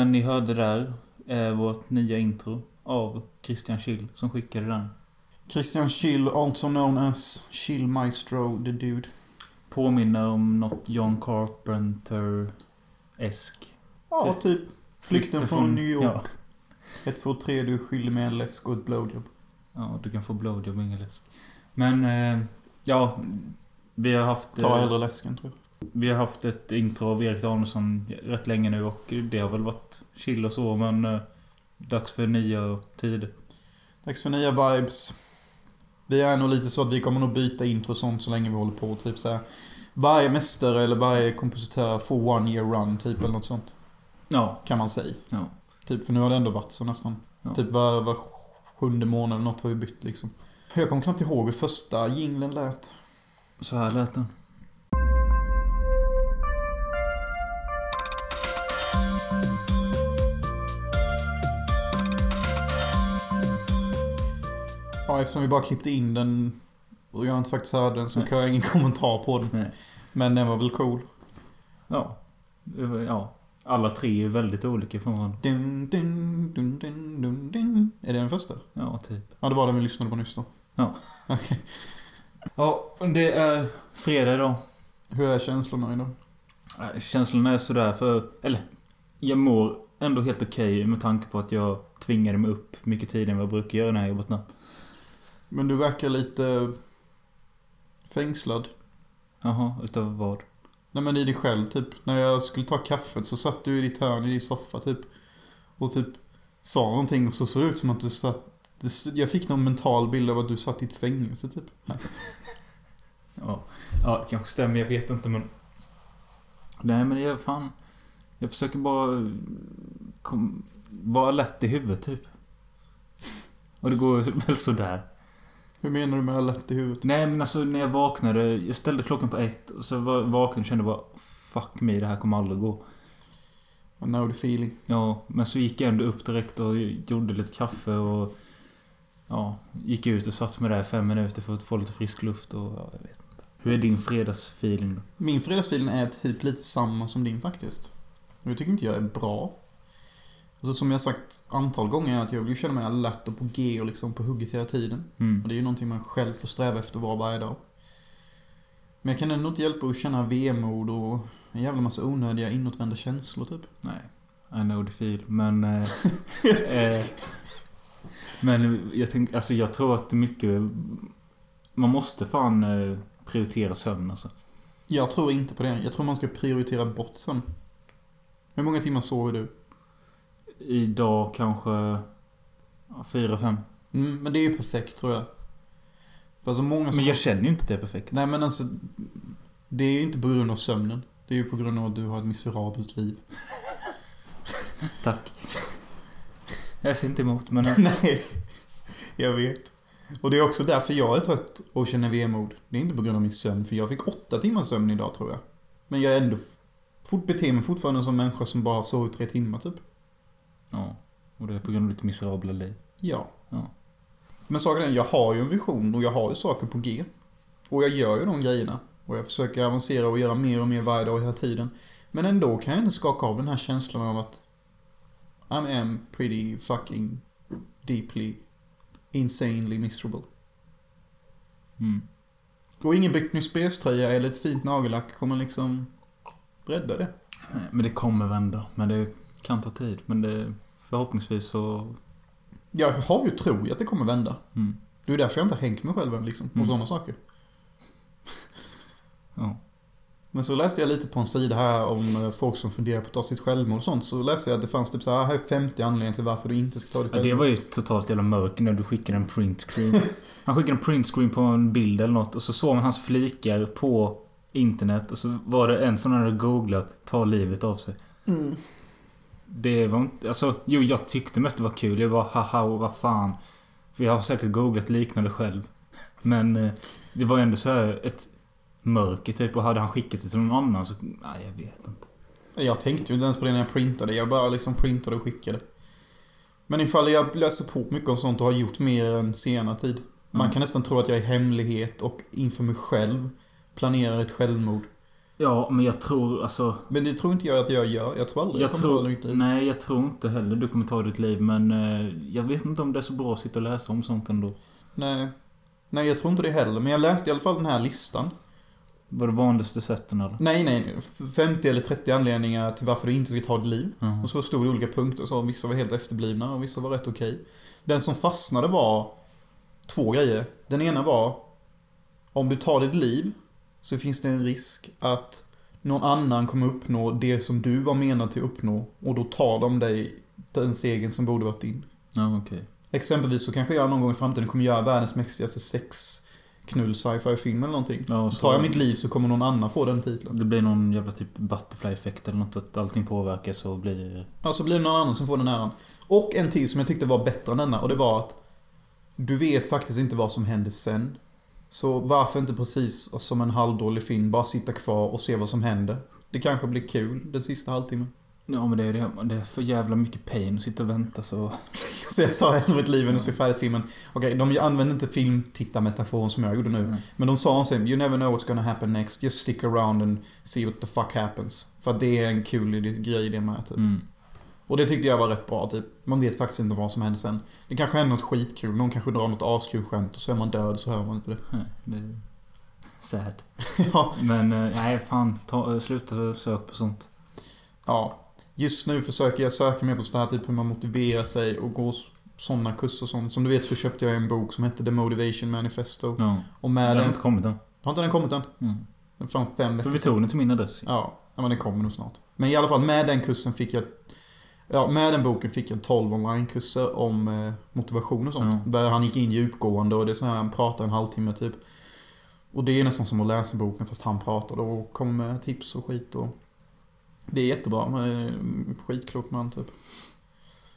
låten ni hörde där är vårt nya intro av Christian Schill som skickade den. Christian Schill, also known as Chill Maestro, the dude. Påminner om något John Carpenter-esk. Ja, Typ. typ. Flykten från New York. Ja. Ett, två, tre, du skyller med en läsk och ett blowjob. ja, du kan få blowjob och ingen läsk. Men, eh, ja. Vi har haft... Ta eh, hellre läsken, tror jag. Vi har haft ett intro av Erik Danielsson rätt länge nu och det har väl varit chill och så men eh, dags för nya tider. Dags för nya vibes. Vi är nog lite så att vi kommer nog byta intro och sånt så länge vi håller på. Typ så här. Varje mästare eller varje kompositör får one year run, typ, eller något sånt. Ja. Kan man säga. Ja. Typ, för nu har det ändå varit så nästan. Ja. Typ var, var sjunde månad eller något har vi bytt liksom. Jag kommer knappt ihåg hur första jinglen lät. Så här lät den. Ja, eftersom vi bara klippte in den och jag inte faktiskt hörde den så kan jag ingen kommentar på den. Nej. Men den var väl cool. Ja. Ja. Alla tre är väldigt olika från varandra. Dun, dun, dun, dun, dun, dun. Är det den första? Ja, typ. Ja, det var den vi lyssnade på nyss då. Ja. Okej. Ja, det är fredag idag. Hur är känslorna idag? Känslorna är sådär för... Eller, jag mår ändå helt okej med tanke på att jag tvingade mig upp mycket tidigare än vad jag brukar göra när jag jobbat natt. Men du verkar lite fängslad. Jaha, utav vad? Nej men i dig själv typ. När jag skulle ta kaffet så satt du i ditt hörn i din soffa typ. Och typ sa någonting och så såg det ut som att du satt... Jag fick någon mental bild av att du satt i ett fängelse typ. Ja, ja det kanske stämmer, jag vet inte men... Nej men jag fan... Jag försöker bara... Kom, vara lätt i huvudet typ. Och det går väl sådär. Hur menar du med alert i huvudet? Nej men alltså när jag vaknade, jag ställde klockan på ett och så var jag vaken och kände bara Fuck me, det här kommer aldrig gå. I know the feeling. Ja, men så gick jag ändå upp direkt och gjorde lite kaffe och... Ja, gick ut och satt mig där i fem minuter för att få lite frisk luft och ja, jag vet inte. Hur är din fredagsfeeling då? Min fredagsfeeling är typ lite samma som din faktiskt. Och jag tycker inte jag är bra. Alltså som jag sagt antal gånger att jag vill ju känna mig alert och på G och liksom på hugget hela tiden. Mm. Och det är ju någonting man själv får sträva efter vara varje dag. Men jag kan ändå inte hjälpa att känna vemod och en jävla massa onödiga inåtvända känslor typ. Nej, I know the feel, men... Eh, eh, men jag tänker, alltså jag tror att det är mycket... Man måste fan eh, prioritera sömn alltså. Jag tror inte på det. Jag tror man ska prioritera bort sömn. Hur många timmar sover du? Idag kanske... Fyra, fem. Mm, men det är ju perfekt tror jag. Alltså många. Men jag känner ju inte att det är perfekt. Nej men alltså... Det är ju inte på grund av sömnen. Det är ju på grund av att du har ett miserabelt liv. Tack. Jag ser inte emot, men... Nej. Jag vet. Och det är också därför jag är trött och känner vemod. Det är inte på grund av min sömn, för jag fick åtta timmars sömn idag tror jag. Men jag är ändå... Fort, beter mig fortfarande som människa som bara har sovit tre timmar typ. Ja. Och det är på grund av ditt miserabla liv. Ja. Ja. Men saken är, jag har ju en vision och jag har ju saker på G. Och jag gör ju de grejerna. Och jag försöker avancera och göra mer och mer varje dag hela tiden. Men ändå kan jag inte skaka av den här känslan av att I am pretty fucking deeply insanely miserable. Mm. Och ingen Britney Spears-tröja eller ett fint nagellack kommer liksom rädda det. Nej, Men det kommer vända. Men det kan ta tid. Men det... Förhoppningsvis så... Jag har ju tro i att det kommer vända. Mm. Det är därför jag inte har hängt mig själv än liksom. Och Mm. sådana saker. Ja. Men så läste jag lite på en sida här om eh, folk som funderar på att ta sitt självmord och sånt. Så läste jag att det fanns typ så här, här är 50 anledningar till varför du inte ska ta ditt ja. självmord. Det var ju totalt jävla mörker när du skickade en printscreen. Han skickade en printscreen på en bild eller något och så såg man hans flikar på internet och så var det en som hade googlat ta livet av sig. Mm. Det var inte... Alltså, jo, jag tyckte mest det var kul. Jag bara haha, vad fan. För jag har säkert googlat liknande själv. Men eh, det var ändå så här ett mörker typ och hade han skickat det till någon annan så... Nej, jag vet inte. Jag tänkte ju inte ens på det när jag printade. Jag bara liksom printade och skickade. Men ifall jag läser på mycket om sånt och har gjort mer än senare tid. Man Mm. kan nästan tro att jag i hemlighet och inför mig själv planerar ett självmord. Ja, men jag tror alltså... Men det tror inte jag att jag gör. Jag tror aldrig Jag kommer ta tror, mitt liv. nej, jag tror inte heller du kommer ta ditt liv, men eh, jag vet inte om det är så bra att sitta och läsa om sånt ändå. Nej. Nej, jag tror inte det heller. Men jag läste i alla fall den här listan. Vad är det vanligaste sätten eller? Nej, nej. 50 eller 30 anledningar till varför du inte ska ta ditt liv. Mhm. Och så stod det olika punkter. Så vissa var helt efterblivna och vissa var rätt okej. Den som fastnade var två grejer. Den ena var om du tar ditt liv så finns det en risk att någon annan kommer uppnå det som du var menad till att uppnå. Och då tar de dig den stegen som borde varit din. Ja, okej. Exempelvis så kanske jag någon gång i framtiden kommer göra världens mäktigaste sexknull sci-fi film eller någonting. Ja, så- Tar jag mitt liv så kommer någon annan få den titeln. Det blir någon jävla typ butterfly-effekt eller något, att allting påverkas och blir... Ja, så blir det någon annan som får den äran. Och en till som jag tyckte var bättre än denna och det var att du vet faktiskt inte vad som händer sen. Så varför inte precis som en halvdålig film bara sitta kvar och se vad som händer? Det kanske blir kul den sista halvtimmen. Ja, men det är det. Det är för jävla mycket pain att sitta och vänta så... Så jag tar hellre mitt liv än att se färdigt filmen. Okej, de använder inte filmtittarmetaforen som jag gjorde nu. Mm. Men de sa sen, you never know what's gonna happen next. Just stick around and see what the fuck happens. För det är en kul grej det med typ. Mm. Och det tyckte jag var rätt bra, typ. Man vet faktiskt inte vad som händer sen. Det kanske händer något skitkul, någon kanske drar något askul skämt och så är man död så hör man inte det. Nej, det är sad. ja, Men, eh, nej fan. Ta, eh, sluta sök på sånt. ja. Just nu försöker jag söka mer på sånt här, typ hur man motiverar sig och gå sådana kurser och sånt. Som du vet så köpte jag en bok som hette The Motivation Manifesto. Ja. Och Den med har den... inte kommit än. Har inte den kommit än? Mm. Den fan fem För veckor vi tog den till min adress. Ja, ja, men den kommer nog snart. Men i alla fall med den kursen fick jag... Ja, med den boken fick jag 12 onlinekurser om eh, motivation och sånt. Ja. Där han gick in djupgående och det är så här, han pratar en halvtimme typ. Och det är nästan som att läsa boken fast han pratar och kommer med tips och skit och... Det är jättebra. Han är skitklok man typ.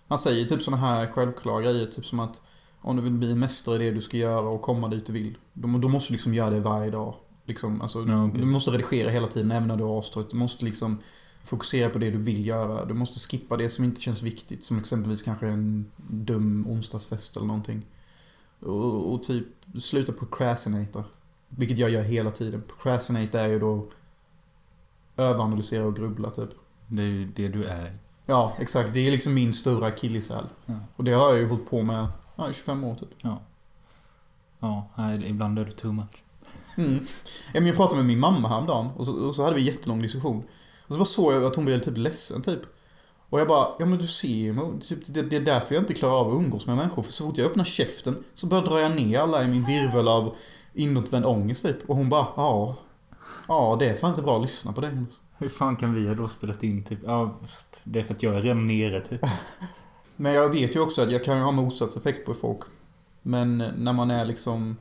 Han säger typ såna här självklara grejer, typ som att om du vill bli mästare i det du ska göra och komma dit du vill, då, då måste du liksom göra det varje dag. Liksom, alltså, Ja, okej. Du måste redigera hela tiden, även när du har avstått. Du måste liksom fokusera på det du vill göra. Du måste skippa det som inte känns viktigt, som exempelvis kanske en dum onsdagsfest eller någonting. Och, och typ sluta procrastinata. Vilket jag gör hela tiden. Procrastinate är ju då överanalysera och grubbla typ. Det är ju det du är. Ja, exakt. Det är liksom min stora akilleshäl. Ja. Och det har jag ju hållit på med ja, i 25 år typ. Ja. Ja, nej, ibland är det too much. Mm. Jag pratade med min mamma häromdagen och så, och så hade vi en jättelång diskussion. Och så bara såg jag att hon blev typ ledsen typ. Och jag bara, ja men du ser ju, typ, det, det är därför jag inte klarar av att umgås med människor. För så fort jag öppnar käften så börjar dra jag ner alla i min virvel av inåtvänd ångest typ. Och hon bara, ja. Ja, det är fan inte bra att lyssna på dig. Jonas." Hur fan kan vi ha då spelat in typ... Ja, det är för att jag är redan nere typ. Men jag vet ju också att jag kan ha motsatseffekt på folk. Men när man är liksom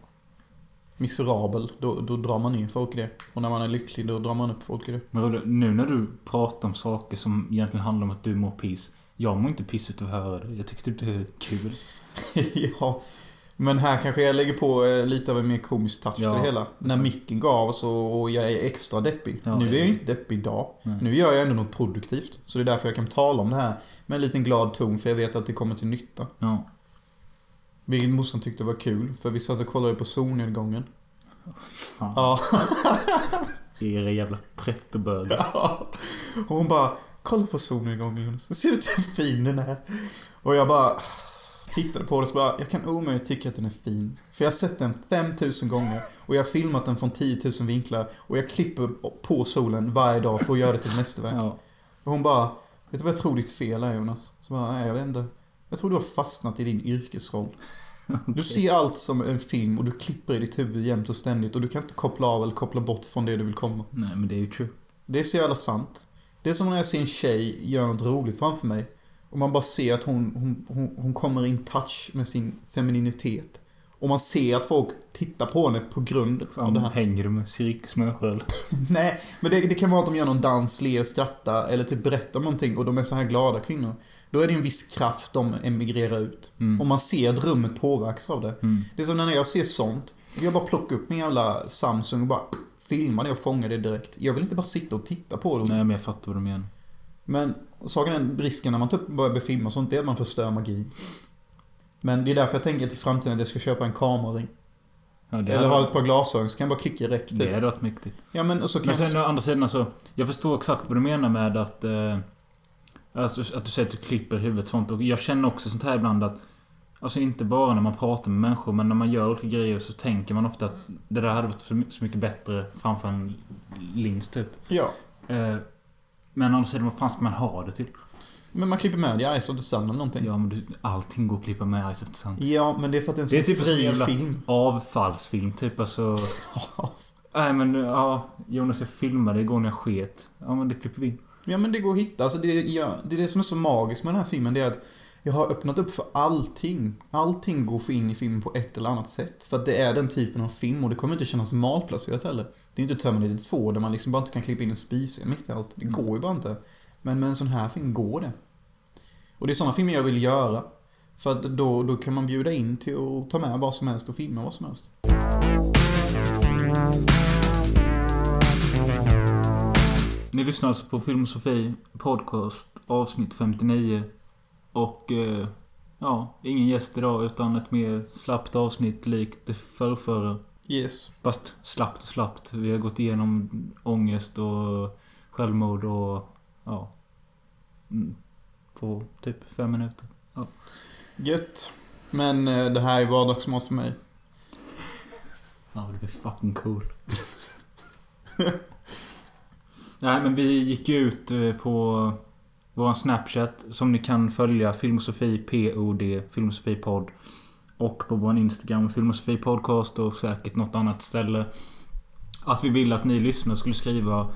miserabel, då, då drar man ner folk i det. Och när man är lycklig, då drar man upp folk i det. Men Rodde, nu när du pratar om saker som egentligen handlar om att du mår piss. Jag mår inte piss utav att höra det. Jag tycker typ det är kul. ja. Men här kanske jag lägger på eh, lite av en mer komisk touch Ja, till det hela. När micken gav så och jag är extra deppig. Ja, nu är jag ju inte deppig idag. Nej. Nu gör jag ändå något produktivt. Så det är därför jag kan tala om det här med en liten glad ton, för jag vet att det kommer till nytta. Ja. Vilket morsan tyckte var kul, för vi satt och kollade på solnedgången. Fan. Ja. Era jävla pretto-bögar. Och hon bara, kolla på solnedgången Jonas. Ser du hur fin den är? Och jag bara tittade på det och bara, jag kan omöjligt tycka att den är fin. För jag har sett den 5000 gånger och jag har filmat den från 10 000 vinklar och jag klipper på solen varje dag för att göra det till mästerverk. Ja. Och hon bara, vet du vad jag tror ditt fel är Jonas? Så bara, nej jag vet inte. Jag tror du har fastnat i din yrkesroll. Du ser allt som en film och du klipper i ditt huvud jämt och ständigt och du kan inte koppla av eller koppla bort från det du vill komma. Nej, men det är ju true. Det är så jävla sant. Det är som när jag ser en tjej göra något roligt framför mig. Och man bara ser att hon, hon, hon, hon kommer in touch med sin femininitet. Och man ser att folk tittar på henne på grund av Fan, det här. hänger du med cirkusmänniskor Nej, men det, det kan vara att de gör någon dans, ler, skrattar eller typ berättar om någonting och de är så här glada kvinnor. Då är det en viss kraft de emigrerar ut. Mm. Och man ser att rummet påverkas av det. Mm. Det är som när jag ser sånt. Jag bara plockar upp min jävla Samsung och bara filmar det och fångar det direkt. Jag vill inte bara sitta och titta på det. Nej, men jag fattar vad du menar. Men saken är, risken när man typ börjar befilma sånt, det är att man förstör magin. Men det är därför jag tänker till framtiden att jag ska köpa en kameraring. Ja, Eller ha ett par glasögon så kan jag bara klicka typ. det hade varit mäktigt. Ja men och så kan Men jag... sen å andra sidan alltså, jag förstår exakt vad du menar med att... Eh, att, du, att du säger att du klipper huvudet sånt. Och jag känner också sånt här ibland att... Alltså inte bara när man pratar med människor, men när man gör olika grejer så tänker man ofta att det där hade varit så my- så mycket bättre framför en lins typ. Ja. Eh, men å andra sidan, vad fan ska man ha det till? Men man klipper med det i Ice of the Sun eller någonting. Ja, men du, allting går att klippa med Ice of the Sun. Ja, men det är för att det är en Det är så typ fri jävla film. avfallsfilm, typ alltså... Nej men, ja. Jonas, jag filmade igår när jag sket. Ja, men det klipper vi in. Ja men det går att hitta. Alltså det, ja, det är det som är så magiskt med den här filmen. Det är att jag har öppnat upp för allting. Allting går att få in i filmen på ett eller annat sätt. För att det är den typen av film och det kommer inte kännas malplacerat heller. Det är inte Terminator 2 där man liksom bara inte kan klippa in en spisscen mitt i allt. Det Mm. går ju bara inte. Men med en sån här film går det. Och det är såna filmer jag vill göra. För att då, då kan man bjuda in till att ta med vad som helst och filma vad som helst. Ni lyssnar alltså på Film och Sofie Podcast avsnitt 59. Och... Eh, ja, ingen gäst idag utan ett mer slappt avsnitt likt det förrförra. Yes. Fast slappt och slappt. Vi har gått igenom ångest och självmord och... Ja. Mm, På typ fem minuter. Gött. Men eh, det här är vardagsmat för mig. Ja, det är fucking cool. Nej, men vi gick ju ut eh, på vår Snapchat som ni kan följa Filmosofi POD, Filmosofi podd. Och på vår Instagram, Filmosofi podcast och säkert något annat ställe. Att vi ville att ni lyssnare skulle skriva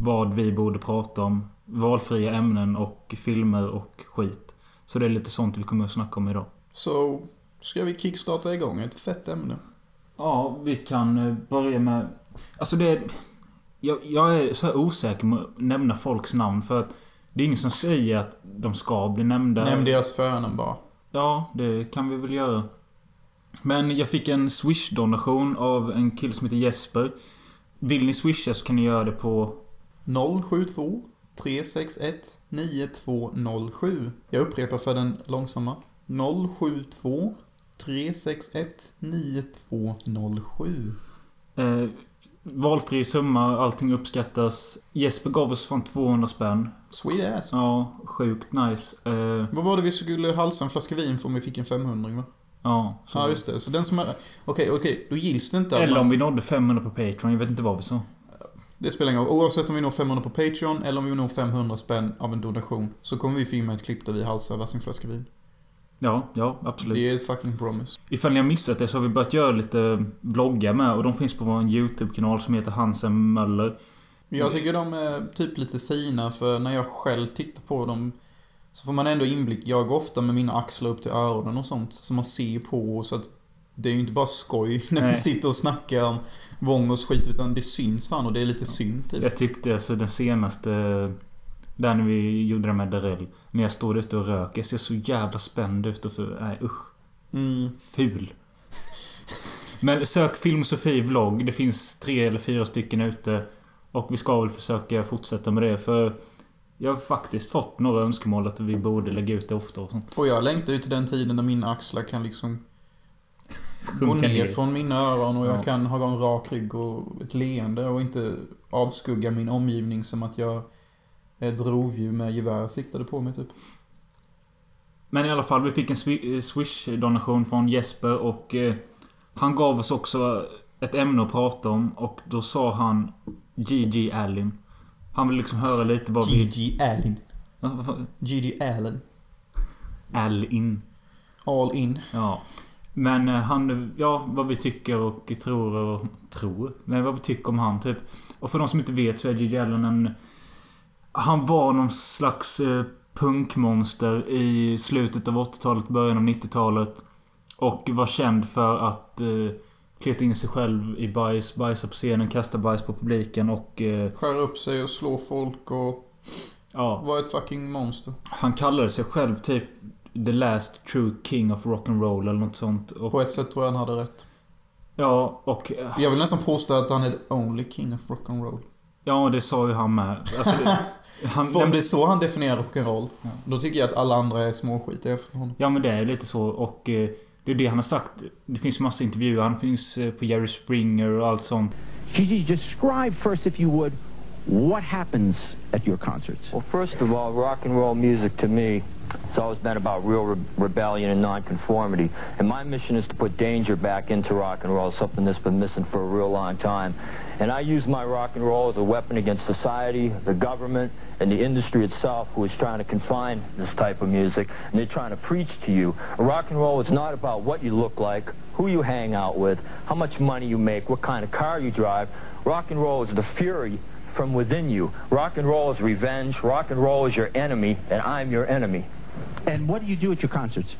vad vi borde prata om. Valfria ämnen och filmer och skit. Så det är lite sånt vi kommer att snacka om idag. Så ska vi kickstarta igång ett fett ämne. Ja, vi kan eh, börja med... Alltså det... Jag, jag är så osäker med att nämna folks namn för att det är ingen som säger att de ska bli nämnda. Nämn deras förnamn bara. Ja, det kan vi väl göra. Men jag fick en Swish-donation av en kille som heter Jesper. Vill ni swisha så kan ni göra det på... 072 361 9207. Jag upprepar för den långsamma. 072 361 9207. Eh, valfri summa, allting uppskattas. Jesper gav oss från 200 spänn. Sweet ass. Ja, sjukt nice. Eh, Vad var det vi skulle halsa en flaska vin för om vi fick en 500 va? ja, så Ja, just det. Så den som är... Okej, okej. Då gills det inte att Eller man... om vi nådde 500 på Patreon, jag vet inte vad vi sa. Det spelar ingen roll. Oavsett om vi når 500 på Patreon eller om vi når 500 spänn av en donation så kommer vi filma ett klipp där vi halsar varsin flaska vin. Ja, ja, absolut. Det är ett fucking promise. Ifall ni har missat det så har vi börjat göra lite vloggar med och de finns på vår YouTube-kanal som heter Hansen Möller. Jag tycker de är typ lite fina för när jag själv tittar på dem så får man ändå inblick. Jag går ofta med mina axlar upp till öronen och sånt som man ser på så att det är ju inte bara skoj när vi Nej. sitter och snackar om Vångås skit utan det syns fan och det är lite synd typ. Jag tyckte alltså den senaste... Där när vi gjorde det med Darrell. När jag stod ute och rök. Jag ser så jävla spänd ut och för... Nej usch. Mm. Ful. Men sök Film Sofie vlogg. Det finns tre eller fyra stycken ute. Och vi ska väl försöka fortsätta med det för... Jag har faktiskt fått några önskemål att vi borde lägga ut det ofta och sånt. Och jag längtar ju till den tiden när mina axlar kan liksom gå ner ner. från mina öron och jag Ja. kan ha en rak rygg och ett leende och inte avskugga min omgivning som att jag ett rovdjur med gevär siktade på mig typ. Men i alla fall, vi fick en eh, Swish-donation från Jesper och eh, han gav oss också ett ämne att prata om och då sa han Gigi Allen. Han vill liksom höra lite vad vi... Vad fan? Gigi Allen. Allen. All in. Ja. Men eh, han... Ja, vad vi tycker och tror och... Tror? Men vad vi tycker om han, typ. Och för de som inte vet så är Gigi Allen en... Han var någon slags eh, punkmonster i slutet av 80-talet, början av 90-talet. Och var känd för att eh, kleta in sig själv i bajs, bajsa på scenen, kasta bajs på publiken och... Eh, Skär upp sig och slå folk och ja. vara ett fucking monster. Han kallade sig själv typ The Last True King of Rock'n'Roll eller något sånt. Och, På ett sätt tror jag han hade rätt. ja, och... eh, Jag vill nästan påstå att han är the only king of rock'n'roll. Ja, det sa ju han med. Alltså, det, han, För om det är så han definierar rock'n'roll, Ja. då tycker jag att alla andra är småskit efter honom. Ja, men det är lite så. Och... Eh, Det är det han har sagt. Det finns massa intervjuer. Han finns eh, på Jerry Springer och allt sånt. Gigi, describe first, if you would, what happens at your concerts. Well, first of all, rock and roll music to me it's always been about real re- rebellion and nonconformity. And my mission is to put danger back into rock and roll, something that's been missing for a real long time. And I use my rock and roll as a weapon against society, the government, and the industry itself, who is trying to confine this type of music. And they're trying to preach to you. Rock and roll is not about what you look like, who you hang out with, how much money you make, what kind of car you drive. Rock and roll is the fury from within you. Rock and roll is revenge. Rock and roll is your enemy, and I'm your enemy. And what do you do at your concerts?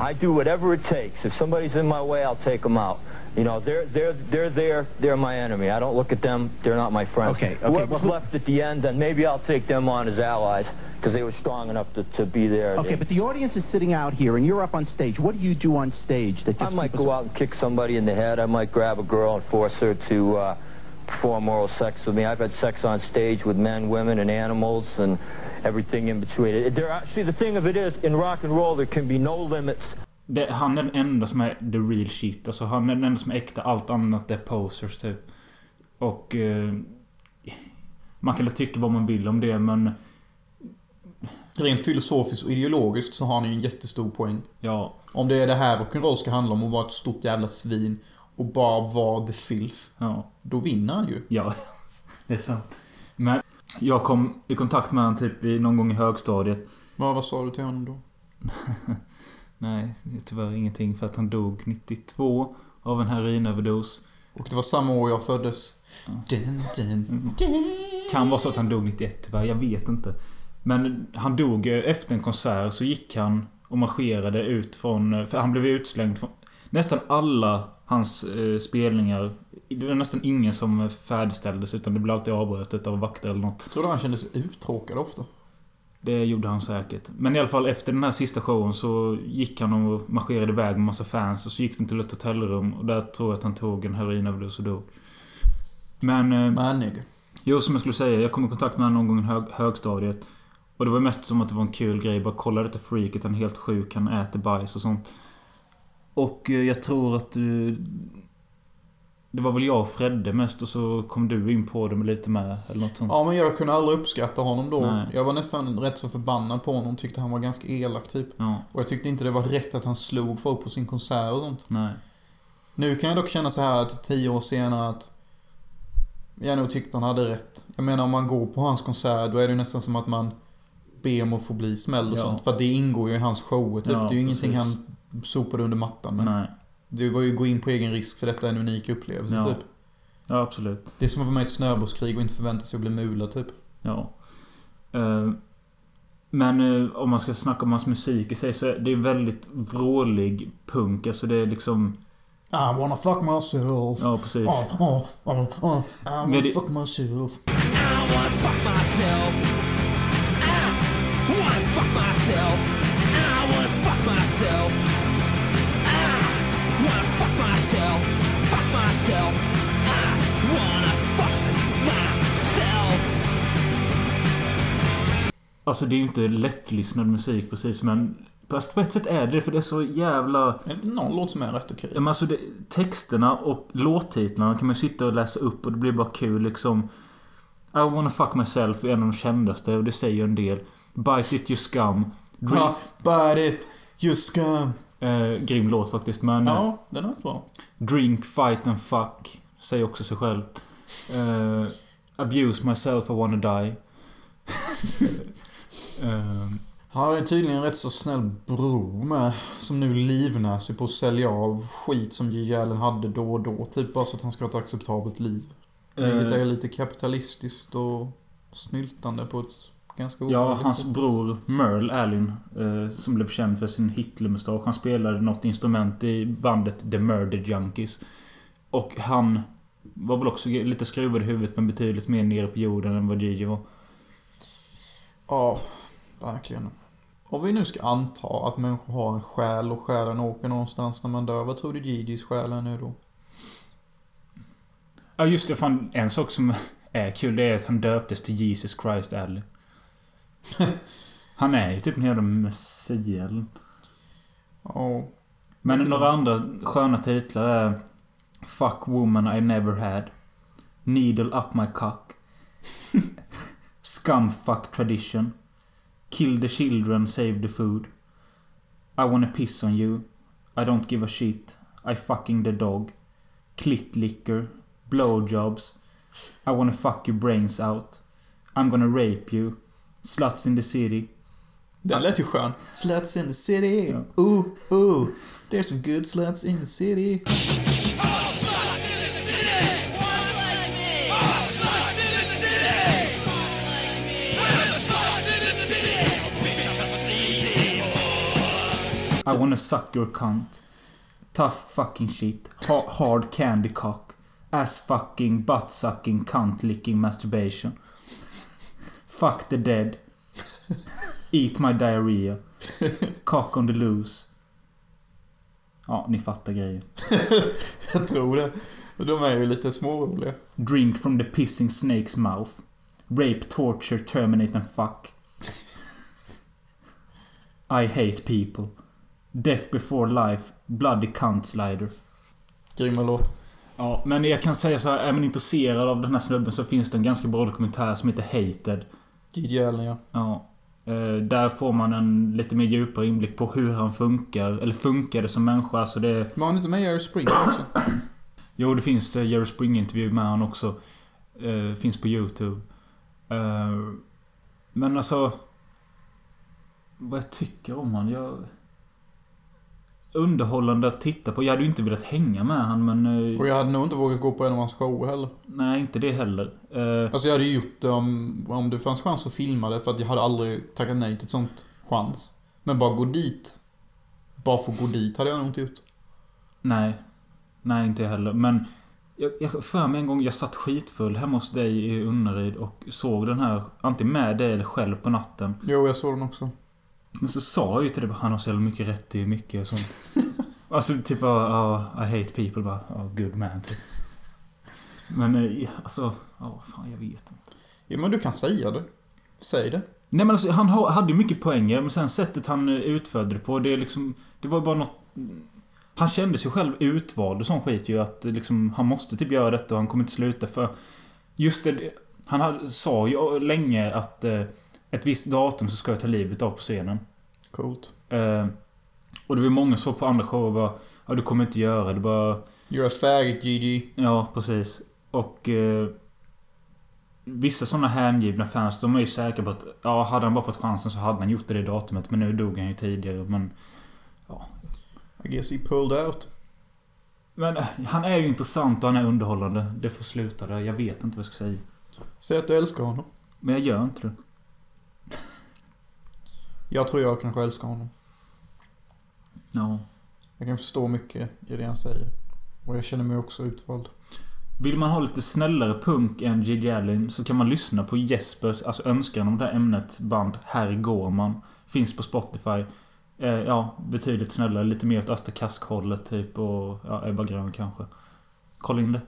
I do whatever it takes. If somebody's in my way, I'll take them out. You know, they're they're they're there. They're my enemy. I don't look at them. They're not my friends. Okay, okay, Whoever's who- left at the end, then maybe I'll take them on as allies because they were strong enough to, to be there. Okay, They- but the audience is sitting out here, and you're up on stage. What do you do on stage that I might go out and kick somebody in the head. I might grab a girl and force her to uh, perform oral sex with me. I've had sex on stage with men, women, and animals, and everything in between. There, are, see, the thing of it is, in rock and roll, there can be no limits. Det, han är den enda som är the real shit. Alltså han är den enda som är äkta. Allt annat är posers typ. Och... Eh, man kan tycka vad man vill om det men... Rent filosofiskt och ideologiskt så har han ju en jättestor poäng. Ja. Om det är det här rock'n'roll ska handla om, att vara ett stort jävla svin och bara vara the filth, Ja. då vinner han ju. Ja. Det är sant. Men jag kom i kontakt med honom typ i, någon gång i högstadiet. Vad, vad sa du till honom då? Nej, det är tyvärr ingenting för att han dog 92 av en heroinöverdos. Och det var samma år jag föddes. Dun, dun, dun. Kan vara så att han dog 91 tyvärr, jag vet inte. Men han dog efter en konsert så gick han och marscherade ut från... För han blev utslängd från... Nästan alla hans eh, spelningar... Det var nästan ingen som färdigställdes utan det blev alltid avbrutet av vakter eller något. Tror du han kände sig uttråkad ofta? Det gjorde han säkert. Men i alla fall efter den här sista showen så gick han och marscherade iväg med massa fans och så gick de till ett hotellrum och där tror jag att han tog en heroinöverdos och dog. Men... eh, Manig. Jo, som jag skulle säga. Jag kom i kontakt med honom någon gång i hög, högstadiet. Och det var mest som att det var en kul grej. Bara kolla detta freaket. Han är helt sjuk. Han äter bajs och sånt. Och eh, jag tror att... Det var väl jag och Fredde mest och så kom du in på det med lite med eller något sånt. Ja, men jag kunde aldrig uppskatta honom då. Nej. Jag var nästan rätt så förbannad på honom. Tyckte han var ganska elak, typ. Ja, Och jag tyckte inte det var rätt att han slog folk på sin konsert och sånt. nej. Nu kan jag dock känna så här typ tio år senare att jag nog tyckte han hade rätt. Jag menar om man går på hans konsert då är det nästan som att man ber om att få bli smälld och Ja. sånt. För det ingår ju i hans shower typ. Ja, det är ju ingenting precis. han sopade under mattan med. Nej. Det var ju gå in på egen risk för detta är en unik upplevelse Ja. typ. Ja, absolut. Det är som att vara med i ett snöbollskrig och inte förvänta sig att bli mulad typ. Ja. Eh, Men eh, om man ska snacka om hans musik i sig så är det är väldigt vrålig punk. Alltså det är liksom... I wanna fuck myself. Ja, precis. Oh, oh, oh, I wanna Men det- fuck myself. I wanna fuck myself. I wanna fuck myself. I wanna fuck myself. Alltså det är ju inte lättlyssnad musik precis men... Fast på ett sätt är det för det är så jävla... Är det någon låt som är rätt okej? Men alltså det, texterna och låttitlarna kan man sitta och läsa upp och det blir bara kul liksom. I wanna fuck myself är en av de kändaste och det säger en del. Bite it you scum. Drink, Ja, Bite it, you scum. Eh, grym låt faktiskt men... eh, Ja, den är bra. Drink, fight and fuck. Säger också sig själv. Eh, abuse myself, I wanna die. Eh, Han har tydligen en rätt så snäll bror med. Som nu livnär sig på att sälja av skit som Gigi Allen hade då och då. Typ bara så att han ska ha ett acceptabelt liv. Vilket eh, är lite kapitalistiskt och snyltande på ett ganska Ja, obehagligt hans bror Merle Allin, eh, som blev känd för sin Hitlermustasch. Han spelade något instrument i bandet The Murder Junkies. Och han var väl också lite skruvad i huvudet men betydligt mer nere på jorden än vad Gigi var. Ja, verkligen. Om vi nu ska anta att människor har en själ och själen åker någonstans när man dör. Vad tror du Gigis själ är nu då? Ja, just det. Fan, en sak som är kul det är att han döptes till Jesus Christ Allin. Han är ju typ en jävla messia eller nåt. Ja, Men några andra sköna titlar är Fuck Woman I Never Had. Needle Up My Cock. Scumfuck Tradition. Kill the Children, Save the Food. I Wanna Piss On You. I Don't Give A Shit. I Fucking the Dog. Clit Liquor. Blowjobs. I Wanna Fuck Your Brains Out. I'm Gonna Rape You. Sluts in the City. Den lät ju skön. Sluts in the city. Ja. Ooh, ooh. There's some good sluts in the city. I wanna suck your cunt. Tough fucking shit. Ha- hard candy cock. Ass fucking, butt sucking, cunt licking masturbation. Fuck the dead. Eat my diarrhea. Cock on the loose. Ja, ni fattar grejen. Jag tror det. De är ju lite småroliga. Drink from the pissing snake's mouth. Rape, torture, terminate and fuck. I hate people. Death before life. Bloody cunt slider. Grymma låt. Ja, men jag kan säga så här, är man intresserad av den här snubben så finns det en ganska bra dokumentär som heter Hated. Gigi Allen, ja. Ja. Eh, där får man en lite mer djupare inblick på hur han funkar, eller funkade som människa. Alltså det... Var han inte med i Jerry Springer också? Jo, det finns eh, Jerry Springer-intervju med han också. Eh, finns på YouTube. Men alltså... Vad jag tycker om han, jag... Underhållande att titta på. Jag hade ju inte velat hänga med han men... eh, Och jag hade nog inte vågat gå på en av hans shower heller. Nej, inte det heller. Eh, Alltså jag hade ju gjort det om, om det fanns chans att filma det för att jag hade aldrig tackat nej till ett sånt chans. Men bara gå dit. Bara få gå dit hade jag nog inte gjort. Nej. Nej, inte jag heller. Men jag, jag för mig en gång jag satt skitfull hemma hos dig i Unnaryd och såg den här, antingen med dig eller själv på natten. Jo, jag såg den också. Men så sa jag ju till dig han har så jävla mycket rätt i mycket och sånt. alltså typ ja, I hate people bara, oh, good man typ. Men eh, alltså, ja fan jag vet inte. Ja, men du kan säga det. Säg det. Nej men alltså, han ha- hade ju mycket poänger men sen sättet han eh, utförde det på, det är liksom... Det var bara något... Han kände sig själv utvald och sån skit ju att eh, liksom, han måste typ göra detta och han kommer inte sluta för... Just det, han hade, sa ju länge att ett visst datum så ska jag ta livet av på scenen. Coolt. Eh, och det var många så på andra shower bara Ja, du kommer inte göra det. Bara... You're a faggot, Gigi. Ja, precis. Och... Eh, vissa såna hängivna fans, de är ju säkra på att... Ja, hade han bara fått chansen så hade han gjort det det datumet. Men nu dog han ju tidigare, men... I guess he pulled out. Men eh, han är ju intressant och han är underhållande. Det får sluta där. Jag vet inte vad jag ska säga. Säg att du älskar honom. Men jag gör inte det. Jag tror jag kanske älskar honom. Ja. Jag kan förstå mycket i det han säger. Och jag känner mig också utvald. Vill man ha lite snällare punk än Gigi Allen så kan man lyssna på Jespers, alltså önskan om det här ämnet, band Herr Gårman. Finns på Spotify. Eh, ja, betydligt snällare. Lite mer åt Asta Kask-hållet typ och ja, Ebba Grön kanske. Kolla in det.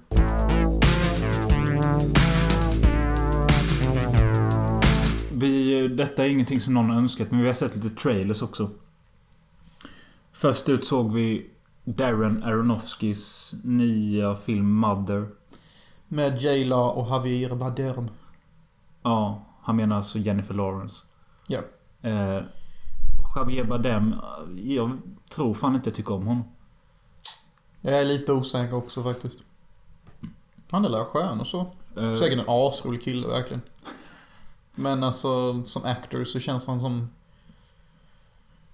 Vi, detta är ingenting som någon har önskat men vi har sett lite trailers också. Först ut såg vi Darren Aronofskys nya film Mother. Med J-La och Javier Bardem. Ja, han menar alltså Jennifer Lawrence. Ja. Eh, Javier Bardem, jag tror fan inte jag tycker om honom. Jag är lite osäker också faktiskt. Han är skön och så. Eh, Säkert en asrolig kille verkligen. Men alltså som actor så känns han som...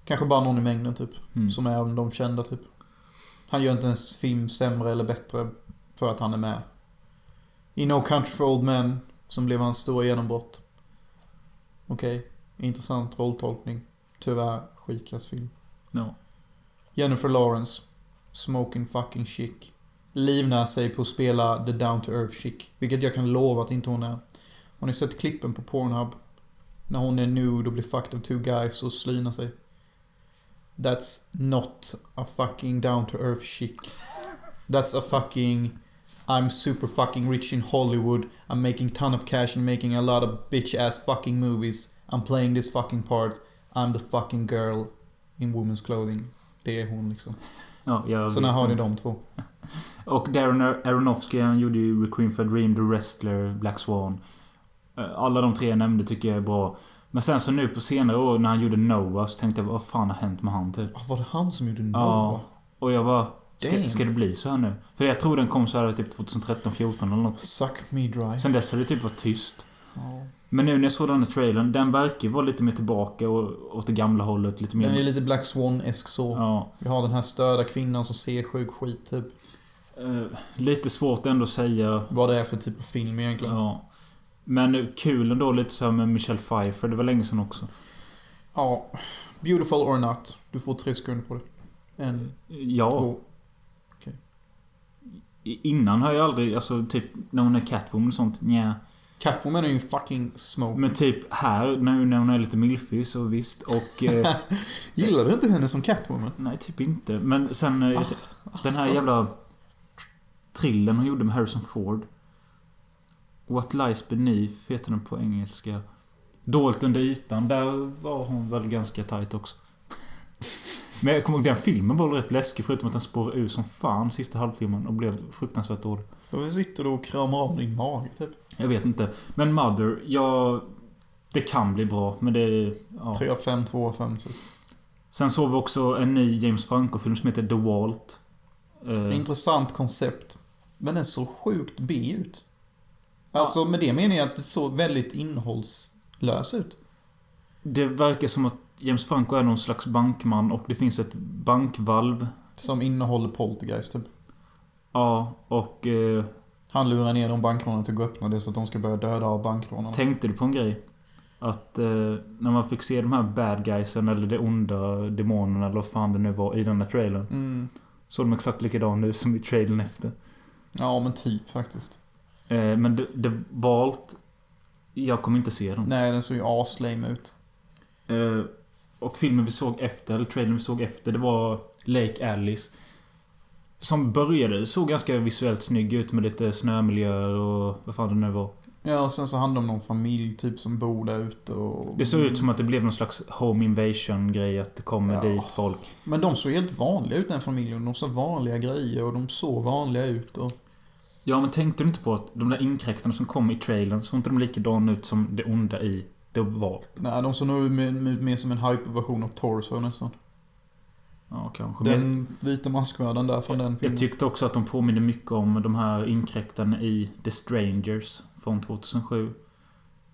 Kanske bara någon i mängden typ. Mm. Som är de kända typ. Han gör inte ens film sämre eller bättre för att han är med. I No Country for Old Men, som blev hans stora genombrott. Okej, intressant rolltolkning. Tyvärr skitkass film. Ja. Jennifer Lawrence, smoking fucking chic. Livnär sig på att spela the down to earth chic. Vilket jag kan lova att inte hon är. Har ni sett klippen på Pornhub? När hon är nude och blir fucked of two guys och slynar sig. That's not a fucking down to earth chic. That's a fucking... I'm super fucking rich in Hollywood. I'm making ton of cash and making a lot of bitch ass fucking movies. I'm playing this fucking part. I'm the fucking girl in women's clothing. Det är hon liksom. Ja, jag Så när har ni de två? Och Darren Ar- Aronofsky, han gjorde ju Requiem for a Dream, The Wrestler, Black Swan. Eh, Alla de tre jag nämnde tycker jag är bra. Men sen så nu på senare år när han gjorde Noah så tänkte jag vad fan har hänt med han typ? Ah, var det han som gjorde Noah? Ja. Och jag bara... Ska, ska det bli så här nu? För jag tror den kom så här typ 2013, 14 eller något. Suck me dry. Sen dess har det typ varit tyst. Ja. Men nu när jag såg den här trailern, den verkar vara lite mer tillbaka och åt det gamla hållet. Lite mer... Den är lite Black Swan-esk så. Ja. Vi har den här störda kvinnan som ser sjuk skit typ. Eh, lite svårt ändå att säga. Vad det är för typ av film egentligen. Ja. Men kul ändå lite så med Michelle Pfeiffer. Det var länge sedan också. Ja. Beautiful or not. Du får tre sekunder på det. En, Ja. två. I- Innan har jag aldrig, alltså typ när hon är Catwoman och sånt, nja. Catwoman är ju en fucking smoke. Men typ här, nu när hon är lite milfig så visst. Och... Eh, Gillar du inte henne som Catwoman? nej, typ inte. Men sen... Eh, ty- den här alltså. jävla... Trillen hon gjorde med Harrison Ford. What Lies Beneath heter den på engelska. Dolt under ytan, där var hon väl ganska tight också. Men jag kommer ihåg den filmen var rätt läskig förutom att den spårade ur som fan sista halvtimmen och blev fruktansvärt dålig. Varför sitter du och kramar av din mage typ? Jag vet inte. Men Mother, ja... Det kan bli bra, men det... Ja. 3 av 5, 2 av 5 typ. Sen såg vi också en ny James Franco-film som heter The Walt. Eh, Intressant koncept. Men den såg sjukt B ut. Alltså med det menar jag att det såg väldigt innehållslös ut. det verkar som att James Franco är någon slags bankman och det finns ett bankvalv. Som innehåller Poltergeist typ. Ja, och... Eh, Han lurar ner de bankrånarna till att gå och öppna det så att de ska börja döda av bankrånarna. tänkte du på en grej? Att eh, när man fick se de här bad guysen eller de onda demonerna eller vad fan det nu var i den här trailern. Mm. Såg de exakt likadana nu som i trailern efter. Ja men typ faktiskt. Eh, men The, The Vault... Jag kommer inte se dem. Nej den såg ju aslame ut. Eh, och filmen vi såg efter, eller trailern vi såg efter, det var Lake Alice. Som började, såg ganska visuellt snygg ut med lite snömiljöer och vad fan det nu var. Ja och sen så handlar det om någon familj typ som bor där ute och... Det såg ut som att det blev någon slags home invasion grej, att det kommer Ja. dit folk. Men de såg helt vanliga ut den familjen. De såg vanliga grejer och de såg vanliga ut och... Ja, men tänkte du inte på att de där inkräktarna som kom i trailern, såg inte de likadana ut som det onda i The Vault? Nej, de såg nog ut mer, som en hyperversion av Torso nästan. Ja, kanske. Jag, Den vita maskmördaren där från den filmen. jag tyckte också att de påminner mycket om de här inkräktarna i The Strangers från 2007.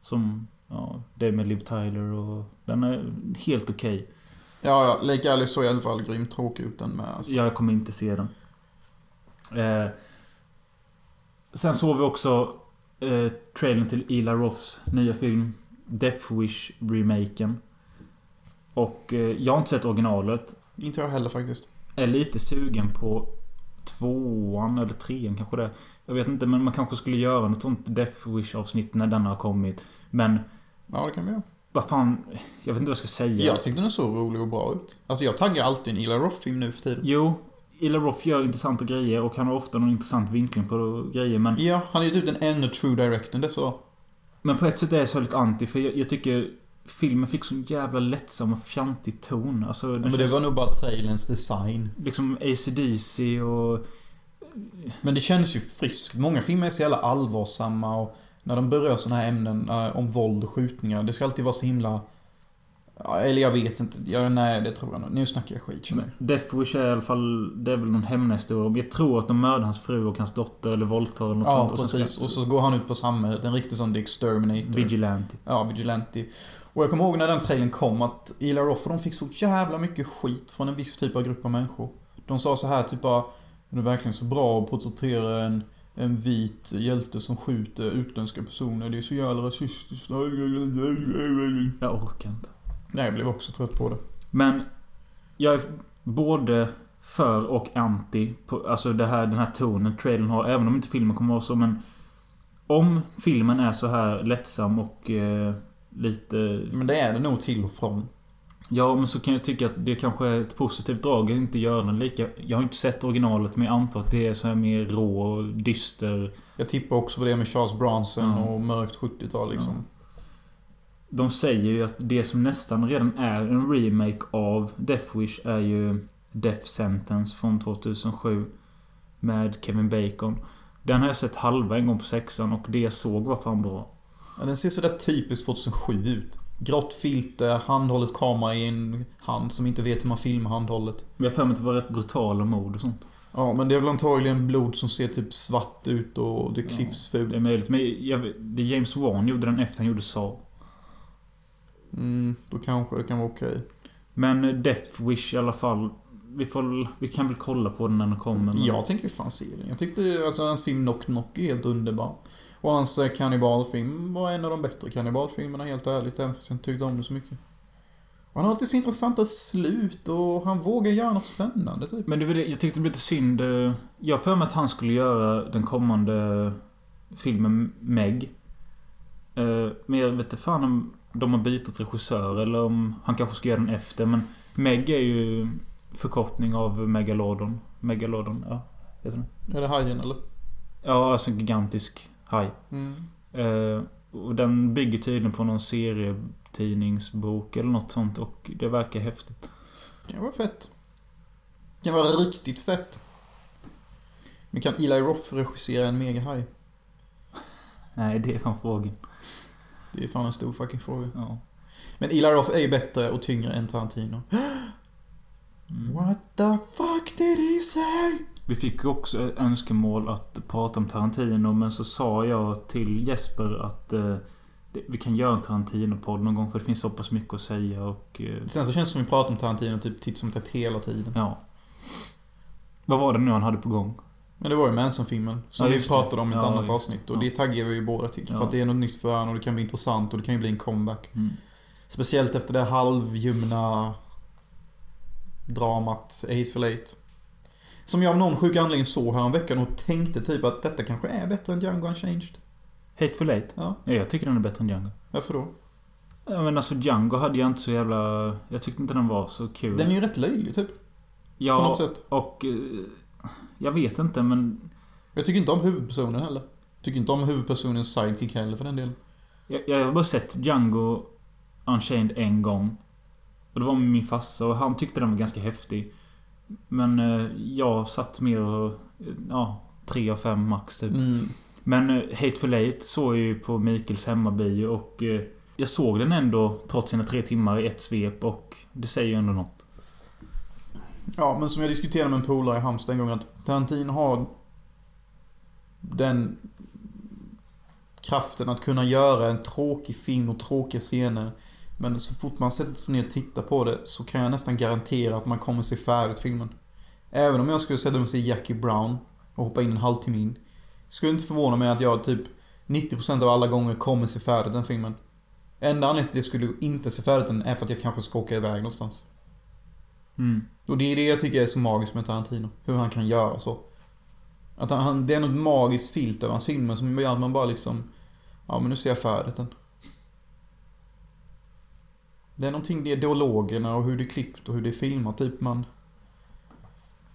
Som, ja, det med Liv Tyler och... Den är helt okej. Ja, ja. Lake Alice såg i alla fall grymt tråkig ut den med. Alltså. Jag kommer inte se den. Eh, sen såg vi också eh, trailern till Ila Roths nya film Death Wish-remaken. Och eh, jag har inte sett originalet. Inte jag heller faktiskt. Är lite sugen på tvåan eller trean kanske det. Jag vet inte, men man kanske skulle göra något sånt Death Wish-avsnitt när den har kommit. Men, Ja, det kan vi göra. vad fan... Jag vet inte vad jag ska säga. Jag tyckte den såg rolig och bra ut. Alltså jag taggar alltid en Ila Roth-film nu för tiden. Jo, Ila Roth gör intressanta grejer och han har ofta någon intressant vinkling på grejer, men... Ja, han är ju typ den enda true directorn det så. Men på ett sätt är jag så lite anti, för jag, jag tycker filmen fick sån jävla lättsam och fjantig ton. Alltså, den Men det var nog bara trailens design. liksom AC/DC och... Men det känns ju friskt. Många filmer är så jävla allvarsamma och när de berör såna här ämnen eh, om våld och skjutningar, det ska alltid vara så himla... Ja, eller jag vet inte. Ja, nej, det tror jag nog. Nu snackar jag skit känner jag. Death Wish är i alla fall... Det är väl någon hämndhistoria. Jag tror att de mördar hans fru och hans dotter eller våldtar eller något Ja, sånt. Och sen precis. Och så går han ut på samhället. En riktig sån The Exterminator. Vigilante. Ja, Vigilante. Och jag kommer ihåg när den trailern kom att Ila Roth och de fick så jävla mycket skit från en viss typ av grupp av människor. De sa så här typ bara Är det verkligen så bra att porträttera en, en vit hjälte som skjuter utländska personer? Det är så jävla rasistiskt. Jag orkar inte. Nej, jag blev också trött på det. Men jag är både för och anti på, alltså det här, den här tonen trailern har. Även om inte filmen kommer vara så, men... Om filmen är så här lättsam och eh, lite... Men det är det nog till och från. Ja, men så kan jag tycka att det kanske är ett positivt drag att inte göra den lika... Jag har inte sett originalet, men jag antar att det är så här mer rå och dyster. Jag tippar också på det med Charles Bronson Ja. och mörkt 70-tal liksom. De säger ju att det som nästan redan är en remake av Death Wish är ju Death Sentence från 2007. Med Kevin Bacon. Den har jag sett halva en gång på sexan och det jag såg var fan bra. Ja, den ser sådär typiskt 2007 ut. Grått filter, handhållet kamera i en hand som inte vet hur man filmar handhållet. Men jag har för mig att det var rätt brutala mord och sånt. Ja, men det är väl antagligen blod som ser typ svart ut och det klipps fult. Det är möjligt. Men jag, det James Wan gjorde den efter han gjorde Saw. Mm, då kanske det kan vara okej. Men eh, Death Wish i alla fall. Vi, får, vi kan väl kolla på den när den kommer. men- Jag tänker fan se den. Jag tyckte alltså hans film Knock Knock är helt underbar. Och hans eh, kannibalfilm var en av de bättre kannibalfilmerna helt ärligt, även fast jag inte tyckte om det så mycket. Och han har alltid så intressanta slut och han vågar göra något spännande typ. Men det var det, jag tyckte det blev lite synd. eh, Jag för mig att han skulle göra den kommande filmen Meg. Men jag vet inte fan om de har bytt regissör eller om han kanske ska göra den efter. Men Meg är ju förkortning av Megalodon. Megalodon, ja. Heter den? Är det Hajen eller? Ja, alltså en gigantisk haj. Mm. Eh, och den bygger tydligen på någon serietidningsbok eller något sånt och det verkar häftigt. Det kan vara fett. Det kan vara riktigt fett. Men kan Eli Roth regissera en megahaj? Nej, det är fan frågan. Det är fan en stor fucking fråga. Ja. Men Eli Roth är ju bättre och tyngre än Tarantino. What the fuck did he say? Vi fick ju också önskemål att prata om Tarantino men så sa jag till Jesper att eh, vi kan göra en Tarantino-podd någon gång för det finns så pass mycket att säga och... Eh, Sen så känns det som vi pratar om Tarantino typ titt som tätt hela tiden. ja. Vad var det nu han hade på gång? Men det var ju Manson-filmen. Som Ja, vi pratade om i ett Ja, annat avsnitt. Och Ja. det taggar vi ju båda till. För att det är något nytt för honom och det kan bli intressant och det kan ju bli en comeback. Mm. Speciellt efter det halvljumna dramat A for Late. Som jag av någon sjuk anledning såg häromveckan och tänkte typ att detta kanske är bättre än Django Unchanged. Hateful Late? Ja. Ja, jag tycker den är bättre än Django. Varför då? Ja, men alltså Django hade jag inte så jävla... Jag tyckte inte den var så kul. Den är ju rätt löjlig typ. ja, på något sätt. och... Jag vet inte men... Jag tycker inte om huvudpersonen heller. Tycker inte om huvudpersonens sidekick heller för den delen. Jag, jag har bara sett Django Unchained en gång. Och det var med min farsa och han tyckte den var ganska häftig. Men eh, jag satt mer och... eh, Ja, tre av fem max typ. Mm. Men eh, Hateful Eight såg jag ju på Mikaels hemmabio och... Jag såg den ändå trots sina tre timmar i ett svep och det säger ju ändå något. Ja, men som jag diskuterade med en polare i Halmstad en gång att Tarantino har den kraften att kunna göra en tråkig film och tråkiga scener. Men så fort man sätter sig ner och tittar på det så kan jag nästan garantera att man kommer se färdigt filmen. Även om jag skulle sätta mig och se Jackie Brown och hoppa in en halvtimme in. Skulle inte förvåna mig att jag typ 90% av alla gånger kommer se färdigt den filmen. Enda anledningen till att jag skulle inte se färdigt den är för att jag kanske ska åka iväg någonstans. Mm. Och det är det jag tycker är så magiskt med Tarantino. Hur han kan göra så. Att han- han, det är något magiskt filter över hans filmer som gör att man bara liksom... Ja, men nu ser jag färdigt den. Det är någonting, det är dialogerna och hur det är klippt och hur det är filmat, typ man...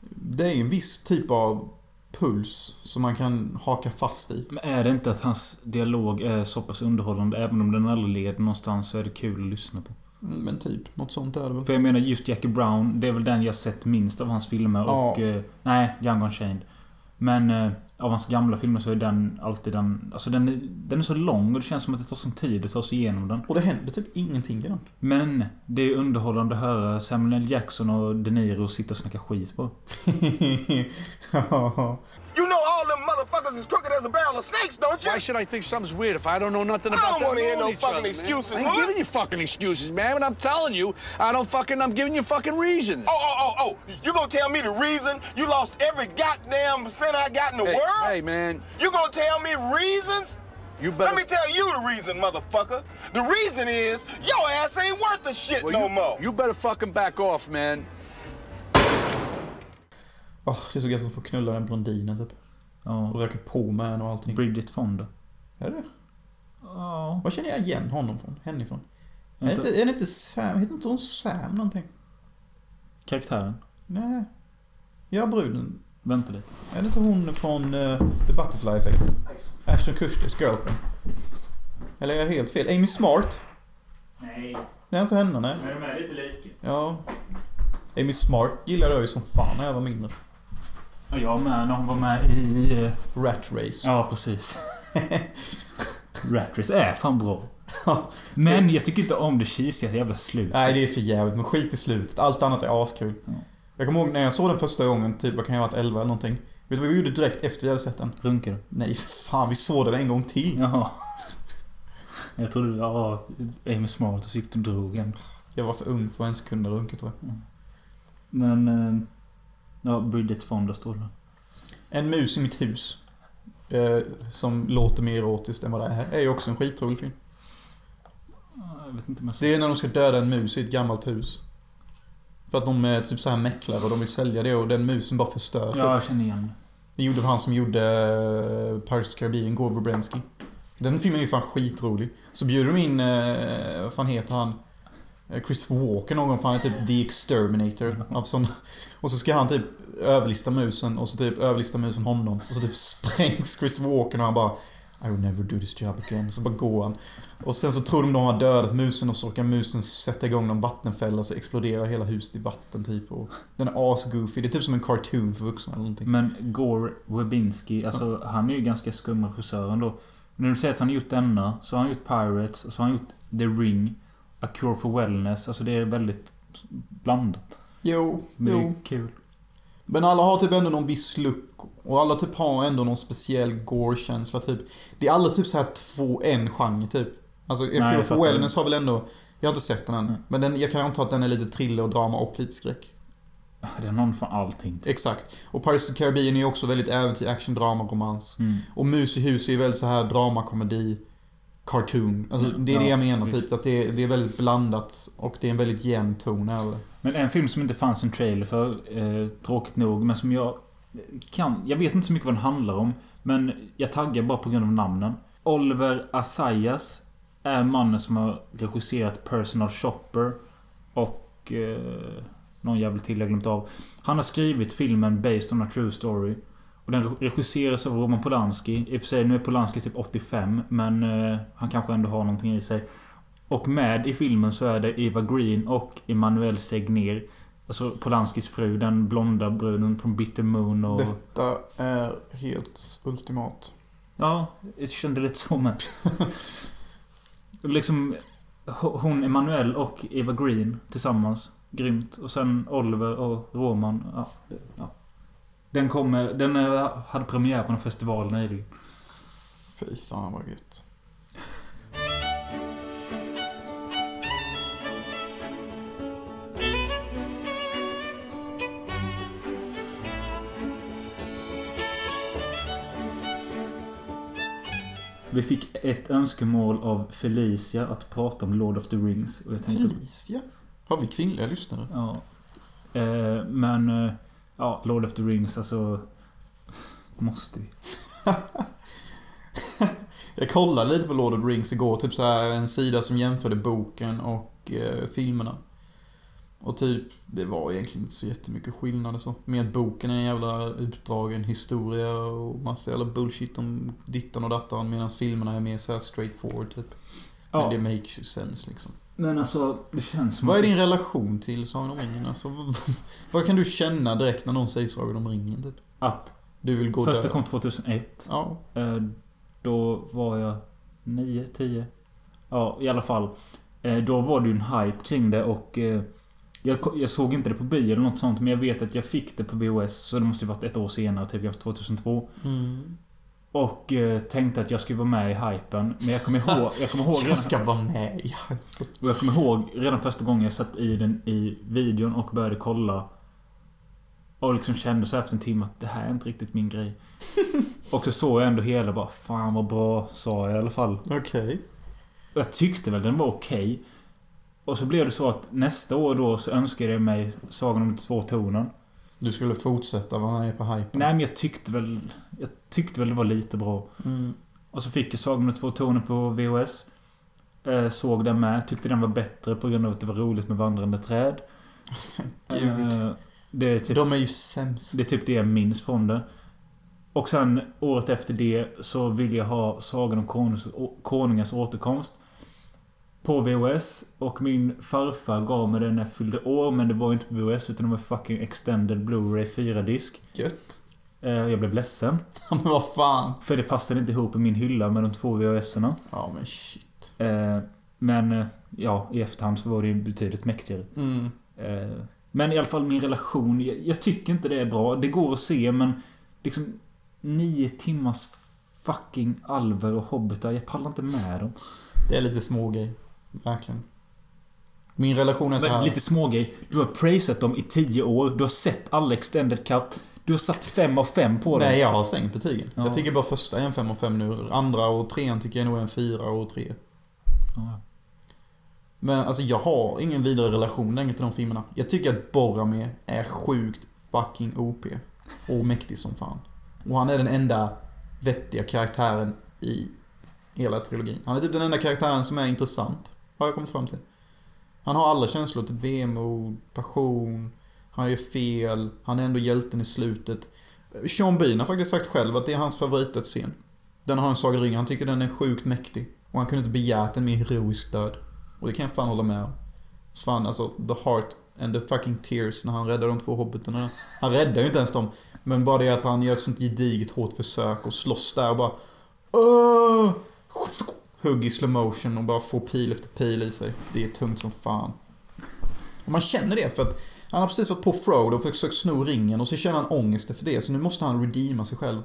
Det är ju en viss typ av puls som man kan haka fast i. Men är det inte att hans dialog är så pass underhållande, även om den aldrig leder någonstans, så är det kul att lyssna på? Men typ, något sånt är det väl. För jag menar, just Jackie Brown, det är väl den jag sett minst av hans filmer Ja. och... Eh, nej, Django Unchained. Men eh, av hans gamla filmer så är den alltid den... Alltså den är, den är så lång och det känns som att det tar sån tid att ta sig igenom den. Och det händer typ ingenting i den. Men det är underhållande att höra Samuel L. Jackson och De Niro sitta och snacka skit på. Ja. You know all them motherfuckers is crooked as a barrel of snakes, don't you? Why should I think something's weird if I don't know nothing about that? I don't them wanna hear no fucking other, man? excuses, I ain't giving you fucking excuses, man. But I'm telling you, I don't fucking. I'm giving you fucking reasons. Oh, oh, oh, oh. You gonna tell me the reason you lost every goddamn cent I got in the hey, world? hey, man. You gonna tell me reasons? You better. Let me tell you the reason, motherfucker. The reason is your ass ain't worth the shit well, no you, more. you better fucking back off, man. Åh, det är så gött att få knulla den blondinen typ. Ja. Och röka på med henne och allting. Bridget Fonda. Är det? Ja. Var känner jag igen honom från? Henne ifrån? Är det Inte är det inte Sam? Heter inte hon Sam någonting? karaktären. Nej. Ja, bruden. Vänta lite. Är det inte hon från uh, The Butterfly Effect? Ashton Kutchers girlfriend. Eller är jag helt fel? Amy Smart? Nej. Det är inte henne, nej. Men de är lite lika. Ja. Amy Smart gillade jag ju som fan när jag var mindre. Ja, jag med när hon var med i... eh, Rat Race. Ja, precis. Rat Race är fan bra. Men jag tycker inte om det cheesiga jävla slut. Nej, det är för jävligt. Men skit i slutet. Allt annat är askul. Jag kommer ihåg när jag såg den första gången, typ vad kan jag ha varit 11 eller någonting. Vet du vad vi gjorde direkt efter vi hade sett den? Runkar du? Nej, för fan. Vi såg den en gång till. Jaha. Jag trodde, ja, Amy Smart och så gick du och drog en. Jag var för ung för att ens kunna runka tror jag. Men... eh, Ja, Bridget Fonda står det. En mus i mitt hus. Eh, som låter mer erotiskt än vad det är. Är ju också en skitrolig film. Ja, Jag vet inte om jag Det är när de ska döda en mus i ett gammalt hus. För att de är typ så här mäklare och de vill sälja det och den musen bara förstör typ. Ja, jag känner igen Det gjorde han som gjorde eh, Pirates of Caribbean, Gore. Den filmen är ju fan skitrolig. Så bjuder de in, eh, vad fan heter han? Chris Christopher någon gång, för han är typ The Exterminator. Av sån, och så ska han typ överlista musen och så typ överlista musen honom. Och så typ sprängs Christopher Walker och han bara I will never do this job again. Så bara går han. Och sen så tror de de har dödat musen och så kan musen sätta igång någon vattenfälla så exploderar hela huset i vatten typ. Och den är asgoofy. Det är typ som en cartoon för vuxna eller någonting. Men Gore Webinski, alltså han är ju ganska skum regissör ändå. När du säger att han har gjort denna, så har han gjort Pirates, och så har han gjort The Ring, A Cure for Wellness. Alltså det är väldigt blandat. Jo, Men det jo. är kul. Men alla har typ ändå någon viss look. Och alla typ har ändå någon speciell gore-känsla typ. Det är aldrig typ så här två, en genre typ. Alltså, jag Cure for. Wellness har väl ändå... Jag har inte sett den än. Mm. Men den, jag kan anta att den är lite thriller och drama och lite skräck. Det är någon från allting. typ. Exakt. Och Pirates of the Caribbean är också väldigt äventyr, action, drama, romans. Mm. Och Mus i hus är ju väldigt så här drama, komedi, cartoon. Alltså det är det Ja, jag menar visst. typ. Att det är, det är väldigt blandat och det är en väldigt jämn ton över det. Men en film som inte fanns en trailer för, eh, tråkigt nog, men som jag kan... Jag vet inte så mycket vad den handlar om, men jag taggar bara på grund av namnen. Oliver Assayas är mannen som har regisserat Personal Shopper och... Eh, någon jävel till jag glömt av. Han har skrivit filmen Based on a True Story. Och den regisseras av Roman Polanski. I och för sig, nu är Polanski typ 85, men eh, han kanske ändå har någonting i sig. Och med i filmen så är det Eva Green och Emmanuel Segner. Alltså Polanskis fru, den blonda bruden från Bitter Moon och... Detta är helt ultimat. Ja, jag kände lite så med. liksom... ho- Hon, Emmanuel och Eva Green tillsammans. Grymt. Och sen Oliver och Roman. Ja, ja. Den kommer... Den eh, hade premiär på en festival nyligen. Fy fan vad gött. Vi fick ett önskemål av Felicia att prata om Lord of the Rings. Och jag tänkte... Felicia? Har vi kvinnliga lyssnare? Ja. Eh, men... Eh, ja, Lord of the Rings, alltså... Måste vi. Jag kollade lite på Lord of the Rings igår, typ så här en sida som jämförde boken och eh, filmerna. Och typ, det var egentligen inte så jättemycket skillnad och så. Med boken är en jävla utdragen historia och massa jävla bullshit om dittan och dattan medan filmerna är mer så här straight forward typ. Men Ja, det makes sense liksom. Men alltså, det känns som... Vad är din relation till Sagan om ringen? Alltså, vad, kan du känna direkt när någon säger Sagan om ringen typ? Att Du vill gå första där? kom 2001. Ja. Eh, då var jag 9, 10. Ja, i alla fall. Eh, då var det ju en hype kring det och... Eh, jag, såg inte det på bio eller något sånt, men jag vet att jag fick det på VHS, så det måste ju varit ett år senare, typ jag var 2002. Mm. Och eh, tänkte att jag skulle vara med i hypen. Men jag kommer ihåg... Jag kommer ihåg, Jag redan, ska vara med i och jag kommer ihåg redan första gången jag satt i den i videon och började kolla. Och liksom kände så efter en timme att det här är inte riktigt min grej. och så såg jag ändå hela bara Fan vad bra, sa jag i alla fall. Okej. Och jag tyckte väl den var okej. Och så blev det så att nästa år då så önskade jag mig Sagan om de två tornen. Du skulle fortsätta vara med på hypen? Nej men jag tyckte väl... Jag tyckte väl det var lite bra. Mm. Och så fick jag Sagan om de två tornen på VHS. Eh, såg den med. Tyckte den var bättre på grund av att det var roligt med vandrande träd. Gud. Eh, det, är typ, De är ju sämst. det är typ det jag minns från det. Och sen året efter det så ville jag ha Sagan om konungs, konungars återkomst. på VHS och min farfar gav mig den när jag fyllde år men det var inte på VHS utan det var fucking extended Blu-ray 4-disk. Gött. Eh, Jag blev ledsen. Men vad fan. För det passade inte ihop i min hylla med de två VHS-erna. Ja, men shit. Eh, Men eh, ja, i efterhand så var det ju betydligt mäktigare. Mm. Men i alla fall min relation, jag, jag tycker inte det är bra. Det går att se men liksom nio timmars fucking alver och hobbitar, jag pallar inte med dem. Det är lite smågrej. Verkligen. Min relation är så Men här. lite smågrej. Du har praisat dem i tio år, du har sett alla extended cut. Du har satt fem av fem på dem. Nej, jag har sänkt betygen. Ja. Jag tycker bara första är en 5 och 5 nu. Andra och trean tycker jag nog är en 4 och 3. Ja. Men alltså jag har ingen vidare relation längre till de filmerna. Jag tycker att Boromir är sjukt fucking OP. Och mäktig som fan. Och han är den enda vettiga karaktären i hela trilogin. Han är typ den enda karaktären som är intressant. Har jag kommit fram till. Han har alla känslor, typ vemod, passion. Han gör fel. Han är ändå hjälten i slutet. Sean Bean har faktiskt sagt själv att det är hans favoritdödsscen. Den har en Sagan Ring. Han tycker den är sjukt mäktig. Och han kunde inte begärt en mer heroisk död. Och det kan jag fan hålla med om. Så fan, alltså, the heart and the fucking tears när han räddar de två hobbitarna. Han räddar ju inte ens dem. Men bara det att han gör ett sånt gediget hårt försök och slåss där och bara... Åh! Hugg i slow motion och bara får pil efter pil i sig. Det är tungt som fan. Och man känner det för att han har precis varit på Frodo och försökt sno ringen och så känner han ångest för det. Så nu måste han redeema sig själv.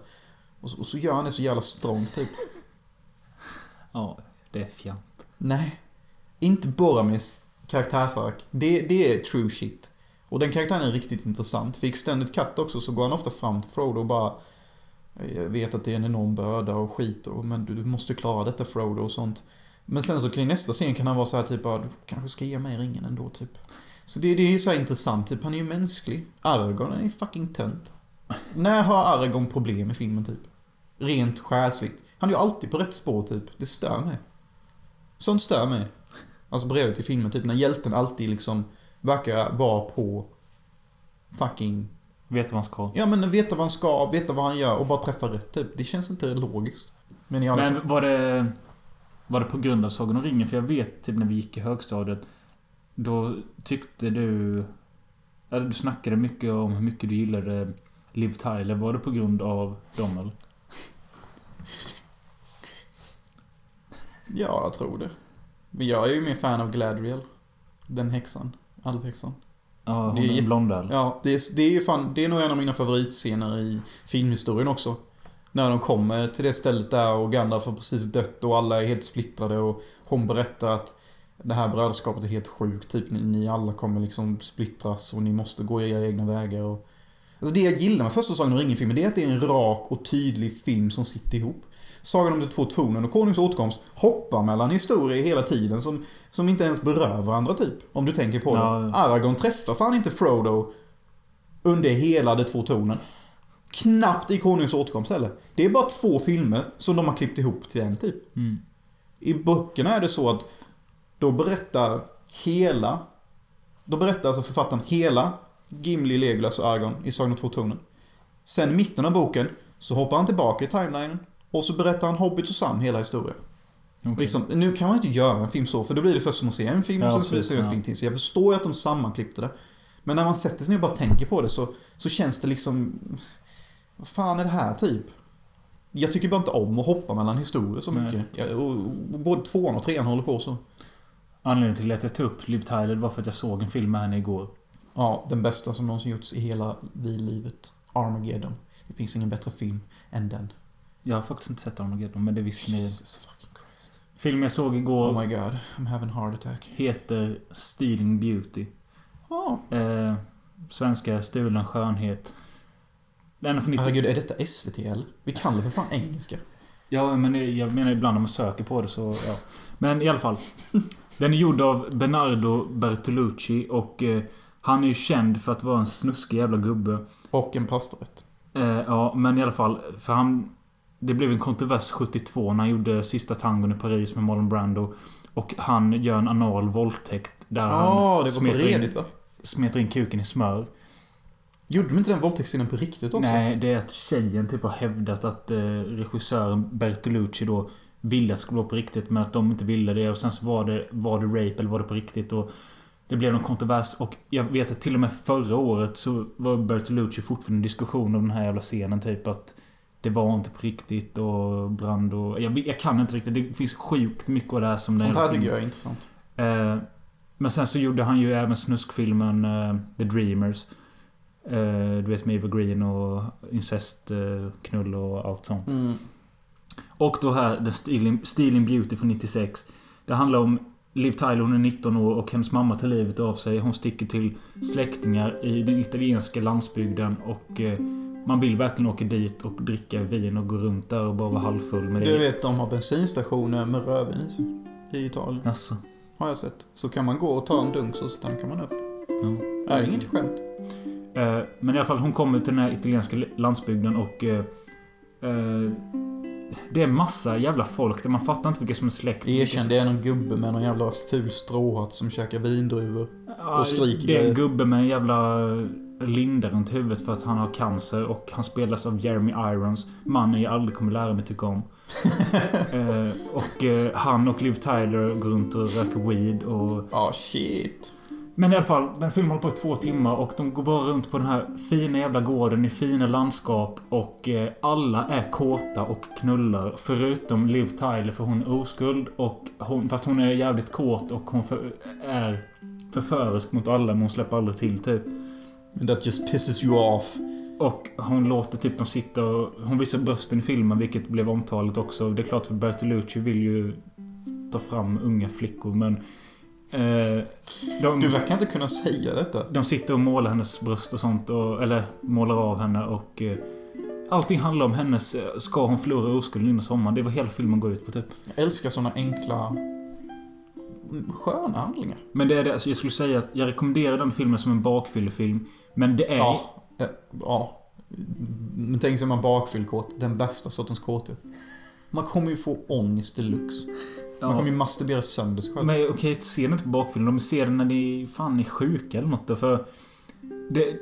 Och så, och så gör han det så jävla strong typ. Ja, det är fjant. Nej. Inte Boromirs karaktärsark. Det, det är true shit. Och den karaktären är riktigt intressant. För i Extended Cut också så går han ofta fram till Frodo och bara Jag vet att det är en enorm börda och skit och, men du, du måste klara detta Frodo och sånt. Men sen så kring nästa scen kan han vara så här typ du kanske ska ge mig ringen ändå typ. Så det, det är ju så intressant, typ han är ju mänsklig. Aragorn är ju fucking tönt. När har Aragorn problem i filmen typ? Rent själsligt. Han är ju alltid på rätt spår typ. Det stör mig. Sånt stör mig. Alltså bredvid till filmen, typ när hjälten alltid liksom verkar vara på fucking... Vet vad han ska. Ja men veta vad han ska, veta vad han gör och bara träffa rätt typ. Det känns inte logiskt. Men i alla fall... Men var det... Var det på grund av Sagan om ringen? För jag vet typ när vi gick i högstadiet. Då tyckte du... Eller du snackade mycket om hur mycket du gillade Liv Tyler. Var det på grund av dem eller? Ja, jag tror det. Men jag är ju mer fan av Gladriel. Den häxan. Alvhäxan. Ja, hon Det är är jätte- blond eller? Ja, det är, det är ju fan, det är nog en av mina favoritscener i filmhistorien också. När de kommer till det stället där och Gandalf har precis dött och alla är helt splittrade och hon berättar att det här brödraskapet är helt sjukt. Typ ni, ni alla kommer liksom splittras och ni måste gå era egna vägar och... Alltså det jag gillar med första Sagan om ringen-filmen det är att det är en rak och tydlig film som sitter ihop. Sagan om de två tornen och Konungens återkomst hoppar mellan historier hela tiden som, som inte ens berör varandra typ. Om du tänker på det. Ja. Aragorn träffar fan inte Frodo under hela de två tornen. Knappt i Konungens återkomst heller. Det är bara två filmer som de har klippt ihop till en typ. I böckerna är det så att då berättar hela då berättar alltså författaren hela Gimli, Legolas och Aragorn i Sagan om två tornen. Sen mitten av boken så hoppar han tillbaka i timelinen och så berättar han Hobbit och Sam hela historien. Okej. Liksom, nu kan man inte göra en film så, för då blir det först som att se en film och Ja, sen så precis, ser en ja. film till. Så jag förstår ju att de sammanklippte det. Men när man sätter sig ner och bara tänker på det så, så känns det liksom... Vad fan är det här typ? Jag tycker bara inte om att hoppa mellan historier så mycket. Jag, och, och, både tvåan och trean håller på så. Anledningen till att jag tog upp Liv Tyler var för att jag såg en film med henne igår. Ja, den bästa som någonsin gjorts i hela livet. Armageddon. Det finns ingen bättre film än den. Jag har faktiskt inte sett Armageddon, men det visste ni. Jesus fucking Christ. Filmen jag såg igår Oh my god, I'm having a heart attack. heter Stealing Beauty. Ja. Eh, svenska Stulen skönhet. Den är från 90... Herregud, är detta SVT eller? Vi kan det för fan engelska. Ja, men jag menar ibland när man söker på det så, ja. Men i alla fall. Den är gjord av Bernardo Bertolucci och eh, han är ju känd för att vara en snuskig jävla gubbe. Och en pastarätt. Eh, ja, men i alla fall. För han... Det blev en kontrovers 72 när han gjorde Sista tangon i Paris med Marlon Brando. Och han gör en anal våldtäkt där Ja, han smetar in, va? smetar in kuken i smör. Gjorde de inte den våldtäktsscenen på riktigt också? Nej, det är att tjejen typ har hävdat att eh, regissören Bertolucci då ville att det skulle vara på riktigt men att de inte ville det och sen så var det, var det rape eller var det på riktigt och det blev någon kontrovers och jag vet att till och med förra året så var Bertolucci fortfarande en diskussion om den här jävla scenen typ att det var inte på riktigt och brand och... Jag, jag kan inte riktigt. Det finns sjukt mycket av det här som Sånt här tycker jag är intressant. Eh, men sen så gjorde han ju även snuskfilmen eh, The Dreamers. Eh, du vet med Eva Green och incest, eh, knull och allt sånt. Mm. Och då här The Stealing, Stealing Beauty från 96. Det handlar om Liv Tyler, hon är 19 år och hennes mamma tar livet av sig. Hon sticker till släktingar i den italienska landsbygden och eh, man vill verkligen åka dit och dricka vin och gå runt där och bara vara halvfull med Du det. vet, de har bensinstationer med rödvin i Italien. Alltså, Har jag sett. Så kan man gå och ta en dunk så tankar man upp. ja. Det är inget skämt. Eh, Men i alla fall, hon kommer till den här italienska landsbygden och... eh, Det är massa jävla folk där man fattar inte vilka som är släkt. Erkänn, det är någon gubbe med någon jävla ful stråhatt som käkar vindruvor. Ja, och skriker Det är en gubbe med en jävla linda runt huvudet för att han har cancer och han spelas av Jeremy Irons. Mannen jag aldrig kommer lära mig tycka om. eh, och eh, han och Liv Tyler går runt och röker weed och... Ja, shit. Men i alla fall, den filmen håller på i två timmar och de går bara runt på den här fina jävla gården i fina landskap och eh, alla är kåta och knullar förutom Liv Tyler för hon är oskuld och hon, fast hon är jävligt kåt och hon för, är förförisk mot alla men hon släpper aldrig till typ. And that just pisses you off. Och hon låter typ dem sitta och... Hon visar brösten i filmen vilket blev omtalat också. Det är klart för Bertolucci vill ju ta fram unga flickor men... Eh, de, Du verkar inte kunna säga detta. de sitter och målar hennes bröst och sånt och... Eller målar av henne och... Eh, allting handlar om hennes... eh, Ska hon förlora oskulden innan sommaren? Det är vad hela filmen går ut på typ. Jag älskar såna enkla... mm, Sköna handlingar. Men det är det, alltså jag skulle säga att jag rekommenderar den filmen som en bakfyllefilm. Men det är... Ja. eh, Ja. Men tänk sig man bakfyllkåt. Den värsta sortens kåthet. Man kommer ju få ångest deluxe. Man kommer ju masturbera sönder sig själv. Men okej, se den inte på bakfyllan. De ser den när ni fan är sjuka eller något. då, För det,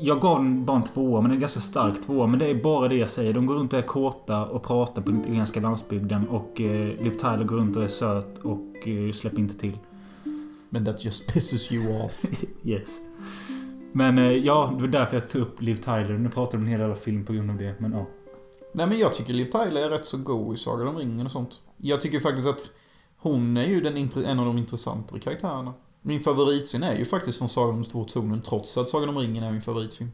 jag gav den bara en tvåa, men en ganska stark tvåa. Men det är bara det jag säger. De går runt och är kåta och pratar på den italienska landsbygden. Och eh, Liv Tyler går runt och är söt och eh, släpper inte till. Men that just pisses you off. Yes. Men eh, ja, det var därför jag tog upp Liv Tyler. Nu pratar vi en hel jävla film på grund av det, men ja. Nej men jag tycker Liv Tyler är rätt så god i Sagan om ringen och sånt. Jag tycker faktiskt att hon är ju den, en av de intressantare karaktärerna. Min favoritscen är ju faktiskt från Sagan om två tornen trots att Sagan om ringen är min favoritfilm.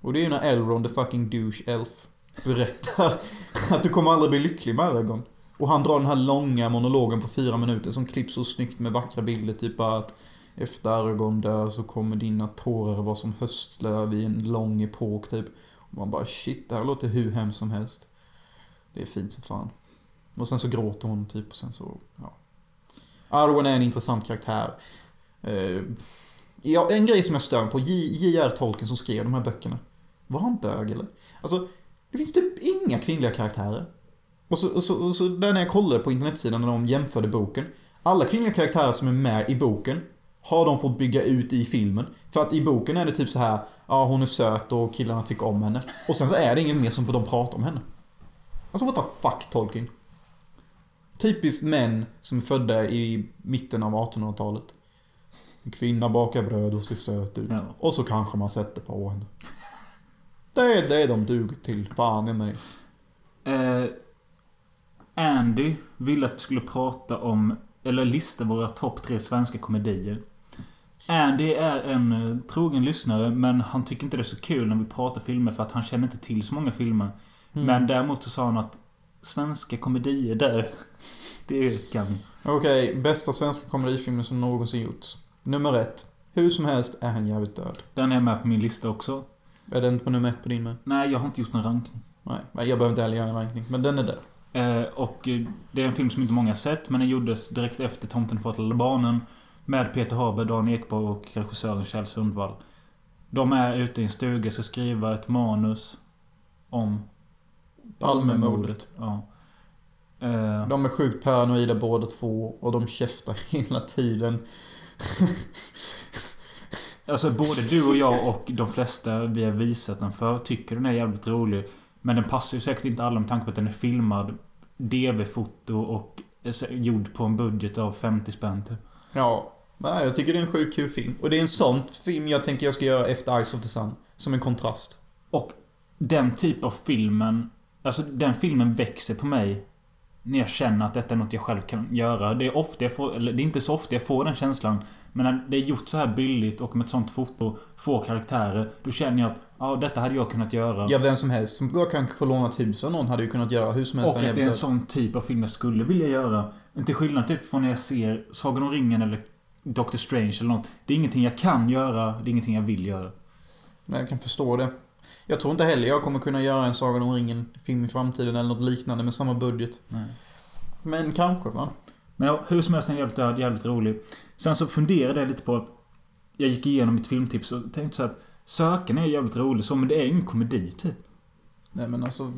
Och det är ju när Elrond, the fucking douche elf, berättar att du kommer aldrig bli lycklig med Aragorn. Och han drar den här långa monologen på fyra minuter som klipps så snyggt med vackra bilder. Typ bara att efter Aragorn dör så kommer dina tårar vara som höstlöv i en lång epok typ. Man bara shit, det här låter hur hemskt som helst. Det är fint som fan. Och sen så gråter hon typ och sen så, ja. Arwen är en intressant karaktär. Eh, ja, en grej som jag stör mig på, J.R. Tolkien som skrev de här böckerna. Var han bög eller? Alltså, det finns typ inga kvinnliga karaktärer. Och så, och så, och så där när jag kollade på internetsidan när de jämförde boken. Alla kvinnliga karaktärer som är med i boken har de fått bygga ut i filmen. För att i boken är det typ så här, ja hon är söt och killarna tycker om henne. Och sen så är det ingen mer som de pratar om henne. Alltså what the fuck Tolkien? Typiskt män som är födda i mitten av 1800-talet. En kvinna bakar bröd och ser söt ut. Ja. Och så kanske man sätter på henne. Det är det de duger till, fan i mig. Eh, Andy ville att vi skulle prata om, eller lista våra topp tre svenska komedier. Andy är en eh, trogen lyssnare, men han tycker inte det är så kul när vi pratar filmer för att han känner inte till så många filmer. Men däremot så sa han att svenska komedier där, det kan... Okej, bästa svenska komedifilmen som någonsin gjorts. Nummer ett. Hur som helst är han jävligt död. Den är med på min lista också. Är den på nummer ett på din med? Nej, jag har inte gjort någon rankning. Nej, jag behöver inte heller göra en rankning. Men den är där. Eh, och eh, det är en film som inte många har sett, men den gjordes direkt efter Tomten lilla barnen. Med Peter Haber, Dan Ekborg och regissören Kjell Sundvall. De är ute i en stuga och ska skriva ett manus om Palmemordet. Ja. Eh, De är sjukt paranoida båda två och de käftar hela tiden. alltså både du och jag och de flesta vi har visat den för tycker den är jävligt rolig. Men den passar ju säkert inte alla med tanke på att den är filmad DV-foto och eh, gjord på en budget av 50 spänn typ. Ja. Nej, jag tycker det är en sjukt kul film. Och det är en sån film jag tänker jag ska göra efter Eyes of the Sun. Som en kontrast. Och den typ av filmen, alltså den filmen växer på mig när jag känner att detta är något jag själv kan göra. Det är ofta jag får, eller det är inte så ofta jag får den känslan. Men när det är gjort så här billigt och med ett sånt foto, få karaktärer, då känner jag att ja, detta hade jag kunnat göra. Ja, vem som helst som bara kanske får låna ett hus av någon hade ju kunnat göra hur som helst. och att det är en sån typ av film jag skulle vilja göra. Till skillnad typ från när jag ser Sagan om ringen eller Doctor Strange eller något. Det är ingenting jag kan göra, det är ingenting jag vill göra. Men jag kan förstå det. Jag tror inte heller jag kommer kunna göra en Sagan om ringen-film i framtiden eller något liknande med samma budget. Nej. Men kanske, va? Men ja, hur som helst en jävligt död, jävligt rolig. Sen så funderade jag lite på att jag gick igenom mitt filmtips och tänkte så att Söken är jävligt rolig så, men det är ingen komedi typ. Nej men alltså...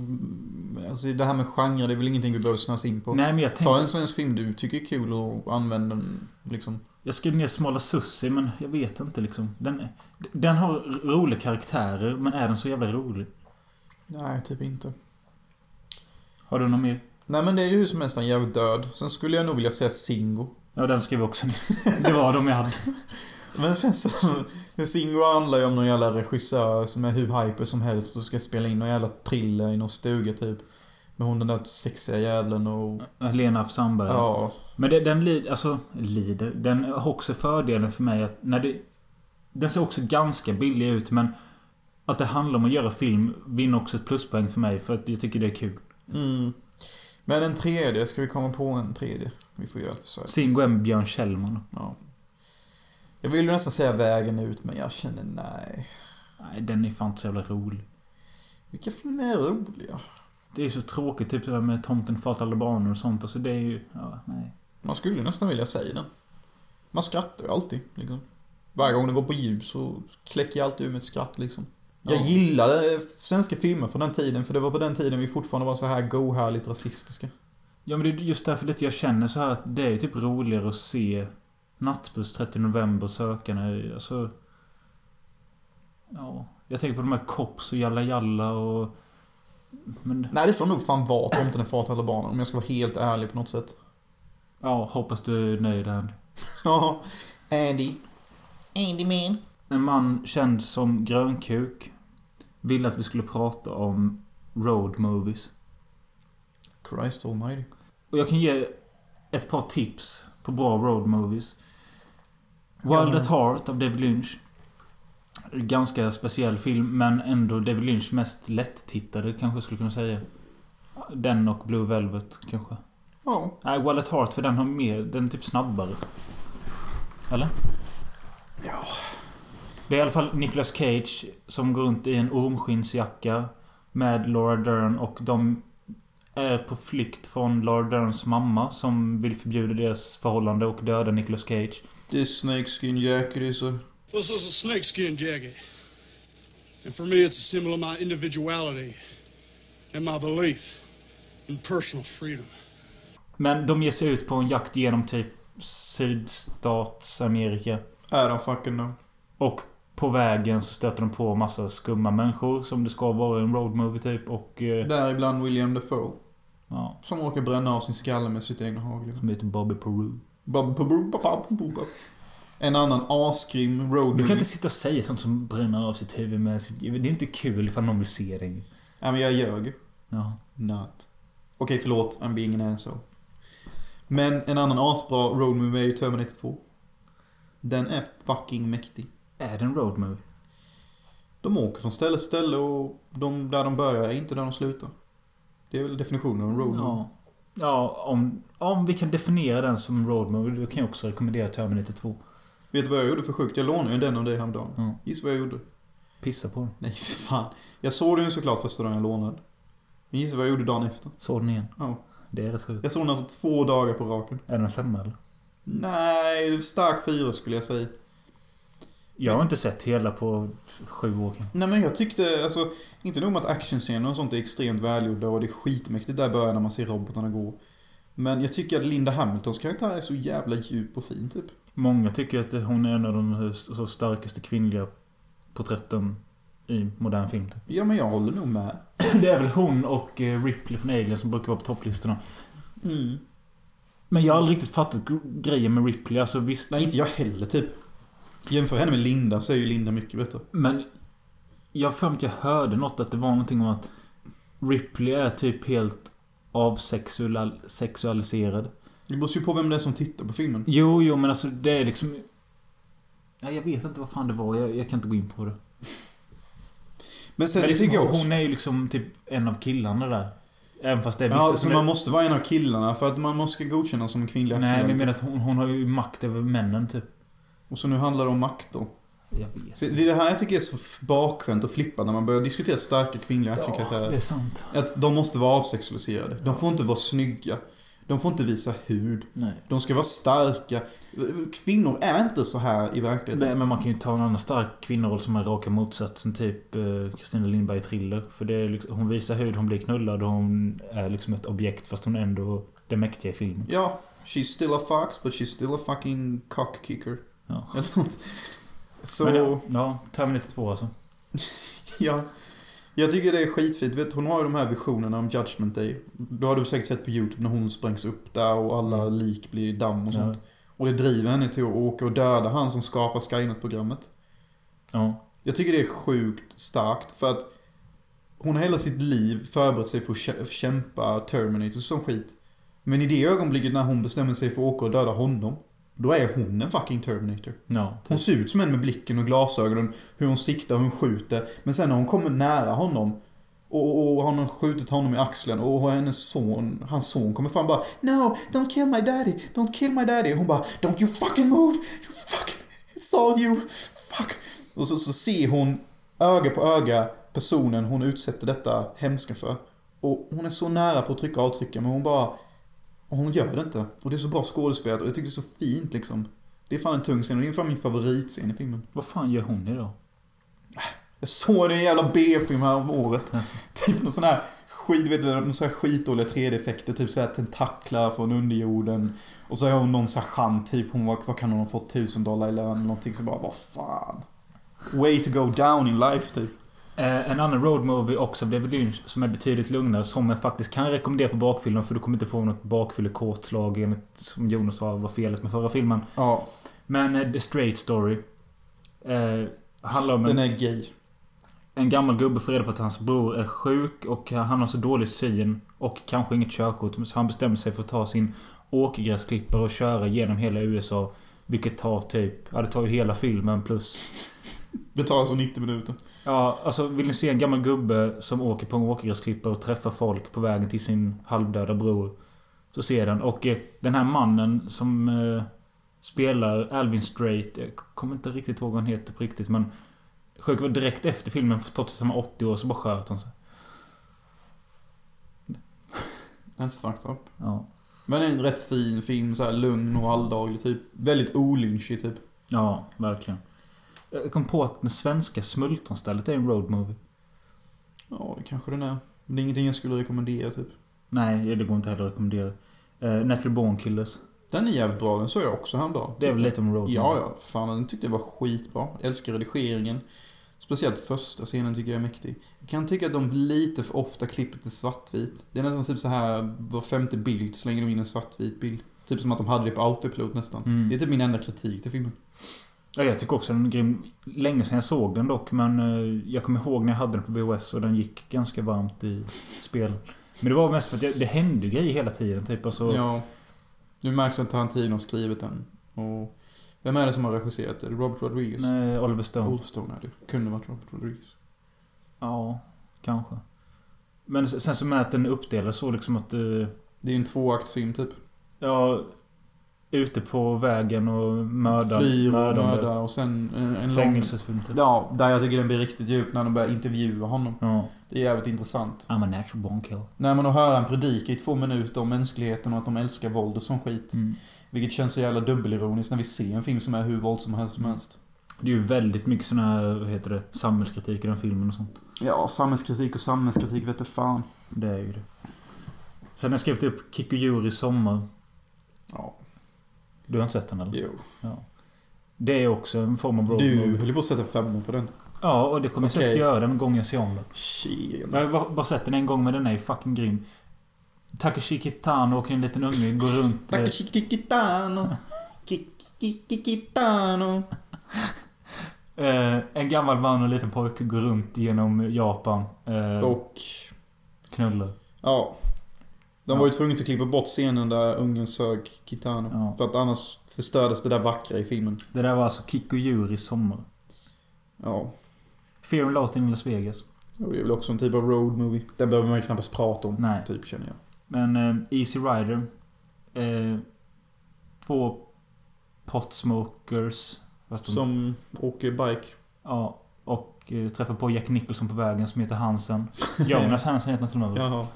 Alltså det här med genre, det är väl ingenting vi behöver snöas in på. Nej, men jag Ta tänkte... en svensk film du tycker är kul och använd den, liksom. Jag skrev ner Smala Sussi, men jag vet inte liksom. Den, den har roliga karaktärer, men är den så jävla rolig? Nej, typ inte. Har du någon mer? Nej men det är ju hur som helst en jävligt död. Sen skulle jag nog vilja säga Singo. Ja, den skrev jag också ner. Det var de jag hade. Men sen så... Singo handlar ju om någon jävla regissör som är hur hyper som helst och ska spela in någon jävla thriller i någon stuga typ. Med hon den där sexiga jävlen och... Lena af Sandberg. Ja. Men det, den lider, alltså, lider. Den har också fördelen för mig att när det... Den ser också ganska billig ut men... Att det handlar om att göra film vinner också ett pluspoäng för mig för att jag tycker det är kul. Mm. Men en tredje, ska vi komma på en tredje? Vi får göra ett försök. Singo är Björn Kjellman. Ja. Jag vill ju nästan säga vägen ut, men jag känner nej. Nej, den är fan inte så jävla rolig. Vilka filmer är roliga? Det är så tråkigt, typ det där med Tomten far till alla barnen och sånt. Alltså det är ju... Ja, nej. Man skulle nästan vilja säga den. Man skrattar ju alltid, liksom. Varje gång det går på ljus så kläcker jag alltid ur med ett skratt, liksom. Jag Ja. gillade eh, svenska filmer från den tiden, för det var på den tiden vi fortfarande var så här go-härligt rasistiska. Ja, men det är just därför lite jag känner så här att det är ju typ roligare att se Nattbuss 30 november, Sökarna, alltså... Ja. Jag tänker på de här Kops och Jalla Jalla och... Men... Nej, det får nog fan vara Tomten är far till alla barnen, om jag ska vara helt ärlig på något sätt. Ja, hoppas du är nöjd Andy. Ja, Andy. Andy man. En man känd som Grönkuk ville att vi skulle prata om road movies. Christ almighty. Och jag kan ge ett par tips på bra road movies. Wild at Heart av David Lynch. Ganska speciell film, men ändå David Lynch mest lätt-tittade kanske jag skulle kunna säga. Den och Blue Velvet kanske. Ja. Nej, Wild at Heart för den har mer... Den är typ snabbare. Eller? Ja. Det är i alla fall Nicolas Cage som går runt i en ormskinnsjacka med Laura Dern och de är på flykt från Laura Derns mamma som vill förbjuda deras förhållande och döda Nicolas Cage. Det är snakeskin jacket, det är så... This is a snakeskin jacket. And for me, it's a symbol of my individuality and my belief in personal freedom. Men de ger sig ut på en jakt genom typ Sydstatsamerika. Är de fucking no. Och på vägen så stöter de på massa skumma människor som det ska vara i en road movie typ och... Eh, Däribland William Dafoe. Ja, Som råkar bränna av sin skalle med sitt egna hagel. som heter Bobby Peru. Bab- bab- En annan asgrym road Du kan inte sitta och säga sånt som bränner av sitt huvud med sitt... Det är inte kul ifall någon vill se dig. Ja, men jag ljög. Ja. Not. Okej, förlåt. I'm being an asshole. Men en annan asbra road movie är ju Terminator 2. Den är fucking mäktig. Är det en road movie? De åker från ställe till ställe och de, där de börjar är inte där de slutar. Det är väl definitionen av road. Ja. Ja, om, om vi kan definiera den som road movie, då kan jag också rekommendera Terminator 2. Vet du vad jag gjorde för sjukt? Jag lånade ju den av dig häromdagen. Ja. Gissa vad jag gjorde? Pissa på den. Nej, för fan. Jag såg den ju såklart första dagen jag lånade. Men gissa vad jag gjorde dagen efter? Såg den igen. Ja. Det är rätt sjukt. Jag såg den alltså två dagar på raken. Är den en femma eller? Nej, stark fyra skulle jag säga. Jag har inte sett hela på sju år. Nej men jag tyckte, alltså, inte nog med att actionscener och sånt är extremt välgjorda och det är skitmäktigt där i början när man ser robotarna gå. Men jag tycker att Linda Hamiltons karaktär är så jävla djup och fin typ. Många tycker att hon är en av de så starkaste kvinnliga porträtten i modern film. Typ. Ja, men jag håller nog med. Det är väl hon och eh, Ripley från Alien som brukar vara på topplistorna. Mm. Men jag har aldrig riktigt fattat gr- grejen med Ripley. Alltså visst... Nej, inte jag heller typ. Jämför henne med Linda så är ju Linda mycket bättre. Men... Jag för att jag hörde något att det var någonting om att Ripley är typ helt avsexualiserad. Det beror ju på vem det är som tittar på filmen. Jo, jo, men alltså det är liksom... Ja, jag vet inte vad fan det var. Jag, jag kan inte gå in på det. Men sen, Men det liksom, jag också. hon är ju liksom typ en av killarna där. Även fast det är vissa Ja, så som man är... måste vara en av killarna för att man måste godkännas som kvinnlig Nej, men jag menar att hon, hon har ju makt över männen, typ. Och så nu handlar det om makt då. Jag vet. Det är det här jag tycker är så bakvänt och flippat när man börjar diskutera starka kvinnliga Ja, actionkaraktärer. det är sant. Att de måste vara avsexualiserade. De får inte vara snygga. De får inte visa hud. Nej. De ska vara starka. Kvinnor är inte så här i verkligheten. Nej, men man kan ju ta en annan stark kvinnoroll som är raka motsatsen, typ eh, Kristina Lindberg i Thriller. För det är liksom, hon visar hud, hon blir knullad och hon är liksom ett objekt fast hon är ändå det mäktiga i filmen. Ja, she's still a fox but she's still a fucking cockkicker. Ja. Eller något. Så... Men ja, ja, Terminator 2 alltså. Ja. Jag tycker det är skitfint. Vet, hon har ju de här visionerna om Judgment Day. Då har du säkert sett på YouTube när hon sprängs upp där och alla lik blir damm och Ja. sånt. Och det driver henne till att åka och döda han som skapar Skynet-programmet. Ja. Jag tycker det är sjukt starkt för att hon har hela sitt liv förberett sig för att kä- kämpa Terminator som skit. Men i det ögonblicket när hon bestämmer sig för att åka och döda honom, då är hon en fucking Terminator. Ja. Hon ser ut som en med blicken och glasögonen, hur hon siktar, hur hon skjuter. Men sen när hon kommer nära honom och, och, han har skjutit honom i axeln och hennes son, hans son kommer fram och bara No, don't kill my daddy, don't kill my daddy. Och hon bara Don't you fucking move, you fucking, it's all you, fuck. Och så, så ser hon öga på öga personen hon utsätter detta hemska för. Och hon är så nära på att trycka avtrycka men hon bara och hon gör det inte. Och det är så bra skådespelat och jag tycker det är så fint liksom. Det är fan en tung scen och det är fan min favoritscen i filmen. Vad fan gör hon idag? Jag såg en jävla B-film här om året. Alltså. Typ någon sån här skit, vet du, någon sån här skitdåliga 3D-effekter. Typ såhär tentaklar från underjorden. Och så har hon någon sergeant, typ hon var, vad kan hon ha fått? Tusen dollar i lön eller någonting. Så bara, vad fan. Way to go down in life, typ. Eh, en annan road movie också, David Lynch, som är betydligt lugnare. Som jag faktiskt kan rekommendera på bakfyllan för du kommer inte få något bakfyllekåtslag enligt som Jonas sa var felet med förra filmen. Ja, Men eh, The Straight Story. Eh, handlar om en, den är gay. en gammal gubbe får reda på att hans bror är sjuk och han har så dålig syn och kanske inget körkort. Så han bestämmer sig för att ta sin åkergräsklippare och köra genom hela USA. Vilket tar typ... Ja, det tar ju hela filmen plus... Det tar alltså 90 minuter. Ja, alltså vill ni se en gammal gubbe som åker på en åkergräsklippare och träffar folk på vägen till sin halvdöda bror. Så ser den. Och eh, den här mannen som eh, spelar Alvin Straight, jag kommer inte riktigt ihåg vad han heter på riktigt men... Sjuk var direkt efter filmen, trots att han var 80 år, så bara sköt han sig. That's fucked up. Ja. Men en rätt fin film, så här lugn och alldaglig typ. Väldigt olynchig typ. Ja, verkligen. Jag kom på att den svenska Smultronstället är en road movie. Ja, det kanske den är. Men det är ingenting jag skulle rekommendera typ. Nej, det går inte heller att rekommendera. Uh, Natural Born Killers. Den är jävligt bra, den såg jag också häromdagen. Det är väl lite om road Ja, ja. Fan, den tyckte jag var skitbra. Jag älskar redigeringen. Speciellt första scenen tycker jag är mäktig. Jag kan tycka att de lite för ofta klipper till svartvit. Det är nästan typ så här var femte bild slänger de in en svartvit bild. Typ som att de hade det på autopilot nästan. Mm. Det är typ min enda kritik till filmen. Ja, jag tycker också den är grym. Länge sedan jag såg den dock, men eh, jag kommer ihåg när jag hade den på VHS och den gick ganska varmt i spel. Men det var mest för att jag, det hände grejer hela tiden, typ. Alltså, Ja. Nu märks att Tarantino har skrivit den. Och vem är det som har regisserat det? Det Robert Rodriguez? Nej, Oliver Stone. Wolf Stone är det. Kunde varit Robert Rodriguez. Ja, kanske. Men sen så med att den är uppdelad så liksom att... eh, Det är ju en tvåaktsfilm typ. Ja... Ute på vägen och mördar... Flyr och mördar och sen en, en typ. Ja, där jag tycker den blir riktigt djup när de börjar intervjua honom. Ja. Det är jävligt intressant. I'm a natural born kill. När man hör han predika i två minuter om mänskligheten och att de älskar våld och sån skit. Mm. Vilket känns så jävla dubbelironiskt när vi ser en film som är hur våldsam helst som helst. Det är ju väldigt mycket sån här, vad heter det, samhällskritik i den filmen och sånt. Ja, samhällskritik och samhällskritik vet jag fan. Det är ju det. Sen har jag skrivit upp Kikujuri sommar. Ja, Du har inte sett den eller? jo. Det är också en form av road Du höll på att sätta femmor på den. Ja, och det kommer jag säkert göra den gången jag ser om den. Tjena. Jag har bara, bara sett den en gång men den är ju fucking grym. Takeshi Kitano och en liten unge går runt... eh, Takashikikitano. Kikikitano. Eh, en gammal man och en liten pojke går runt genom Japan. Eh, Och... knullar. Ja. De var ju tvungna att klippa bort scenen där ungen sög Kitano. Ja. För att annars förstördes det där vackra i filmen. Det där var alltså Kikko Djur sommar. Ja. Fear and Loathing in Las Vegas. Och det är väl också en typ av road movie. Den behöver man ju knappast prata om. Nej. Typ, känner jag. Men eh, Easy Rider. Eh, två potsmokers. De, Som åker bike. Ja. Och eh, träffar på Jack Nicholson på vägen som heter Hansen. Jonas Hansen heter han till och med.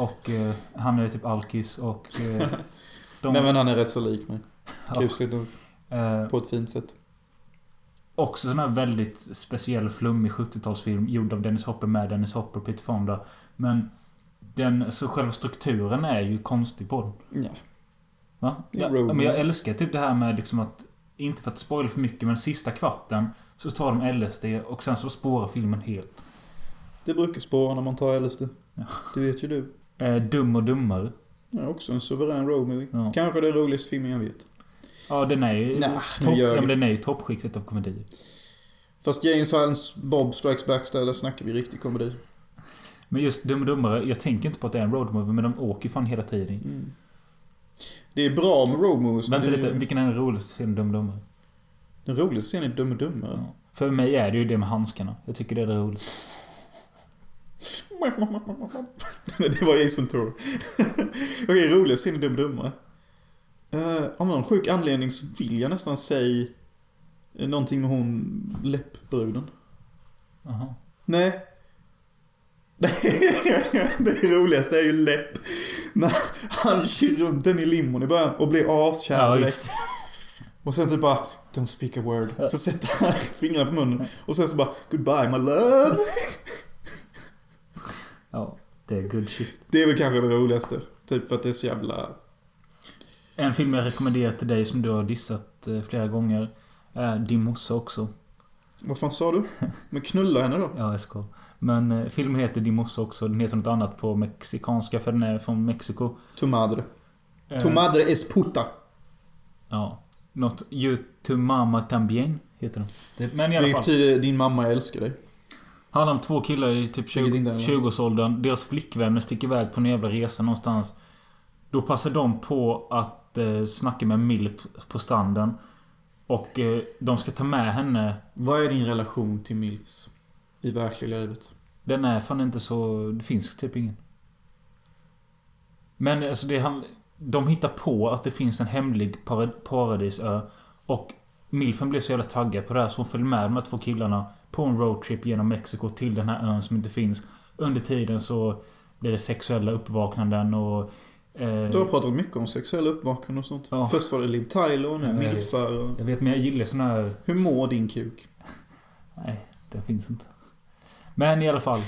Och eh, han är typ alkis och... Eh, de, Nej men han är rätt så lik mig. Ja. Kusligt nog. eh, På ett fint sätt. Också sån här väldigt speciell flummig 70-talsfilm gjord av Dennis Hopper med Dennis Hopper och Peter Fonda. Men den, så själva strukturen är ju konstig på den. Ja. Va? Road men jag älskar typ det här med liksom att inte för att spoila för mycket, men sista kvarten så tar de LSD och sen så spårar filmen helt. Det brukar spåra när man tar LSD. Ja. Det vet ju du. Eh, dum och dummare. Ja, också en suverän road movie. Ja. Kanske den roligaste filmen jag vet. Ja, den är ju... Nu topp, ja, men den är ju toppskiktet av komedier. Fast Jane Silence Bob Strikes Back där, snackar vi riktig komedi. Men just Dum och Dummare, jag tänker inte på att det är en roadmovie, men de åker fan hela tiden. Mm. Det är bra med road movies. men Vänta är lite, ju- vilken är den roligaste scenen Dum och Dummare? Den roligaste scenen är Dum och Dummare. Ja. För mig är det ju det med handskarna. Jag tycker det är det roligaste. det var Ace Ventura. Okej, roligaste scenen är Dum Dummare. Uh, av någon sjuk anledning så vill jag nästan säga eh, någonting med hon läppbruden. Jaha. Nej. det roligaste är ju läpp. När han kör runt den i limon i början och blir askär Ja, direkt. Och sen typ bara Don't speak a word. Så sätter han fingrarna på munnen. Och sen så bara Goodbye my love. Det är good shit. Det är väl kanske det roligaste. Typ för att det är så jävla... En film jag rekommenderar till dig som du har dissat eh, flera gånger är Din morsa också. Vad fan sa du? Men knulla henne då? Ja, jag ska. Men eh, filmen heter Din morsa också. Den heter något annat på mexikanska för den är från Mexiko. Tu madre. Eh, Tu madre es puta. Ja. Något You to mama tambien heter den. Det, men i alla Det fall. betyder din mamma jag älskar dig. Handlar om två killar i typ 20 Ingenting där, va? 20-årsåldern. Deras flickvänner sticker iväg på en jävla resa någonstans. Då passar de på att eh, snacka med Milf på stranden. Och eh, de ska ta med henne. Vad är din relation till milfs? I verkliga livet? Den är fan inte så... Det finns typ ingen. Men alltså det han, De hittar på att det finns en hemlig para- paradisö. Och Milfen blev så jävla taggad på det här så hon följde med de här två killarna på en roadtrip genom Mexiko till den här ön som inte finns. Under tiden så blir det sexuella uppvaknanden och... Eh, Du har pratat mycket om sexuella uppvaknanden och sånt. Ja. Först var det Liv Tyler och nu Ja, jag vet. milfar och... jag vet men jag gillar såna här... Hur mår din kuk? Nej, det finns inte. Men i alla fall.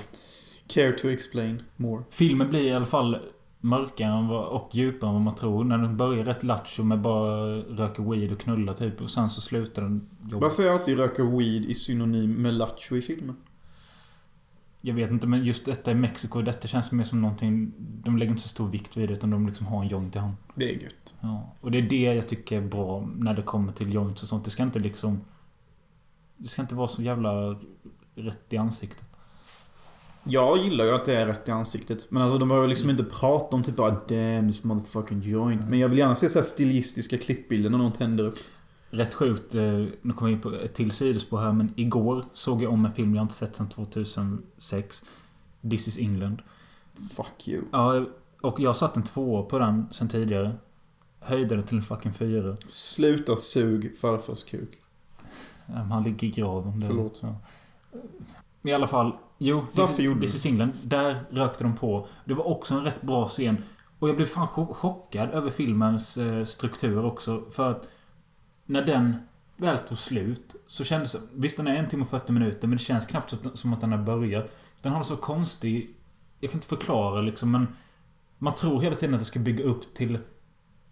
Care to explain more. Filmen blir i alla fall mörkare än vad, och djupare än vad man tror. När den börjar rätt lattjo med bara röka weed och knulla typ. Och sen så slutar den jobbigt. Varför är alltid röka weed i synonym med lattjo i filmen? Jag vet inte men just detta i Mexiko, detta känns mer som någonting... De lägger inte så stor vikt vid det utan de liksom har en joint i hand. Det är gött. Ja. Och det är det jag tycker är bra när det kommer till joints och sånt. Det ska inte liksom... Det ska inte vara så jävla rätt i ansiktet. Jag gillar ju att det är rätt i ansiktet. Men alltså de behöver liksom inte prata om typ bara Damn this motherfucking joint. Men jag vill gärna se så här stilistiska klippbilder när någon tänder upp. Rätt sjukt, eh, nu kommer jag in på ett till sidospår här, men igår såg jag om en film jag inte sett sedan 2006. This is England. Fuck you. Ja, och jag satt en tvåa på den sen tidigare. Höjde den till en fucking fyra. Sluta sug farfars kuk. Han ligger i graven. Förlåt. Ja. I alla fall. Jo, Varför gjorde This is England. Där rökte de på. Det var också en rätt bra scen. Och jag blev fan chock- chockad över filmens eh, struktur också. För att när den väl tog slut så kändes. Visst, den är en timme och 40 minuter, men det känns knappt som att den har börjat. Den har så konstig... Jag kan inte förklara liksom, men... Man tror hela tiden att det ska bygga upp till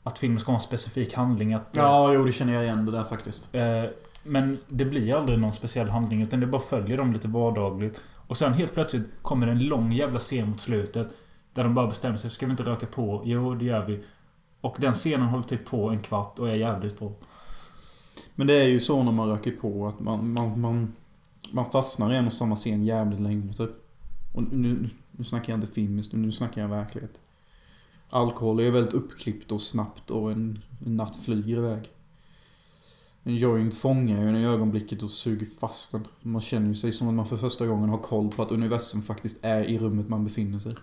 att filmen ska ha en specifik handling. Att, Ja, jo det känner jag igen det där faktiskt. Eh, Men det blir aldrig någon speciell handling utan det bara följer dem lite vardagligt. Och sen helt plötsligt kommer det en lång jävla scen mot slutet. Där de bara bestämmer sig. Ska vi inte röka på? Jo, det gör vi. Och den scenen håller typ på en kvart och är jävligt bra. Men det är ju så när man röker på att man, man, man, man fastnar i en och samma scen jävligt länge typ. Och nu, nu snackar jag inte filmiskt, nu snackar jag verklighet. Alkohol är väldigt uppklippt och snabbt och en, en natt flyger iväg. En joint fångar ju en i ögonblicket och suger fast den. Man känner ju sig som att man för första gången har koll på att universum faktiskt är i rummet man befinner sig.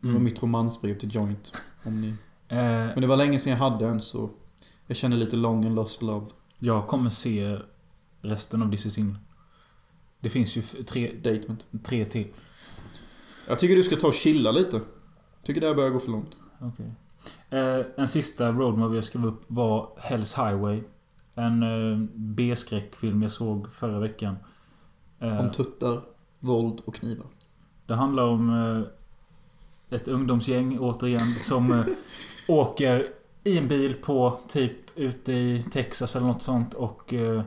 Det var mitt romansbrev till Joint. Om ni... Eh, Men det var länge sedan jag hade en så... Jag känner lite long and lost love. jag kommer se resten av This is in. Det finns ju tre, Statement. tre till. Jag tycker du ska ta och chilla lite. Tycker det här börjar gå för långt. Okej. Eh, en sista roadmovie jag skrev upp var Hell's Highway. En eh, B-skräckfilm jag såg förra veckan. Eh, Om tuttar, våld och knivar. det handlar om eh, ett ungdomsgäng, återigen, som eh, åker i en bil på typ ute i Texas eller något sånt och eh,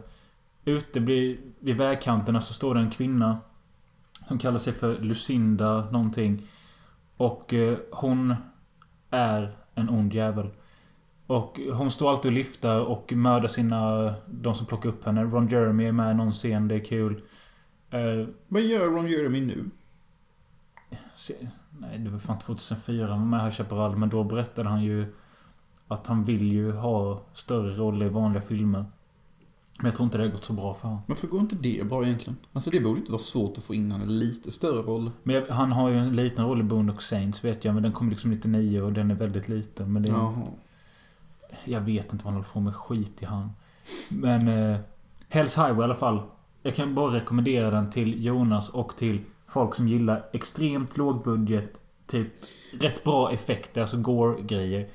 ute vid, vid vägkanterna så står det en kvinna som kallar sig för Lucinda någonting. Och eh, hon är en ond jävel. Och hon står alltid och lyfter och mördar sina... De som plockar upp henne. Ron Jeremy är med i någon scen, det är kul. Eh, Vad gör Ron Jeremy nu? se, nej, det var fan 2004 han var med här i Chaparral, men då berättade han ju att han vill ju ha större roller i vanliga filmer. Men jag tror inte det har gått så bra för honom. Varför går inte det bra egentligen? Alltså det borde inte vara svårt att få in en lite större roll. Men jag, han har ju en liten roll i Boondock Saints vet jag, men den kom liksom 99 och den är väldigt liten. Men det är, Jaha. Jag vet inte vad han håller på med. Skit i han. Men... Eh, Hells Highway i alla fall. Jag kan bara rekommendera den till Jonas och till folk som gillar extremt lågbudget. Typ rätt bra effekter, alltså gore-grejer.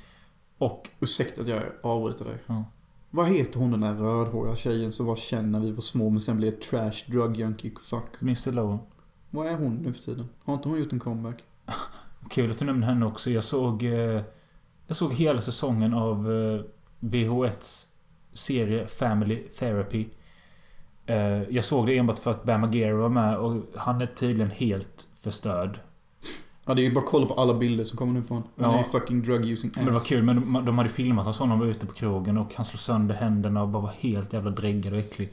Och... Ursäkta att jag avbryter dig. Ja. Vad heter hon den där rödhåriga tjejen som var känd när vi var små men sen blev trash drug junkie? Fuck. Mr Lowen. Vad är hon nu för tiden? Har inte hon gjort en comeback? Kul att du nämnde henne också. Jag såg... Eh, jag såg hela säsongen av eh, VH1s serie Family Therapy. Eh, jag såg det enbart för att Bam Margera var med och han är tydligen helt förstörd. Ja, det är ju bara att kolla på alla bilder som kommer nu på honom. Han Ja. är fucking drug using ass. Men det var kul, men de, de hade filmat honom så när han var ute på krogen och han slog sönder händerna och bara var helt jävla dräggad och äcklig.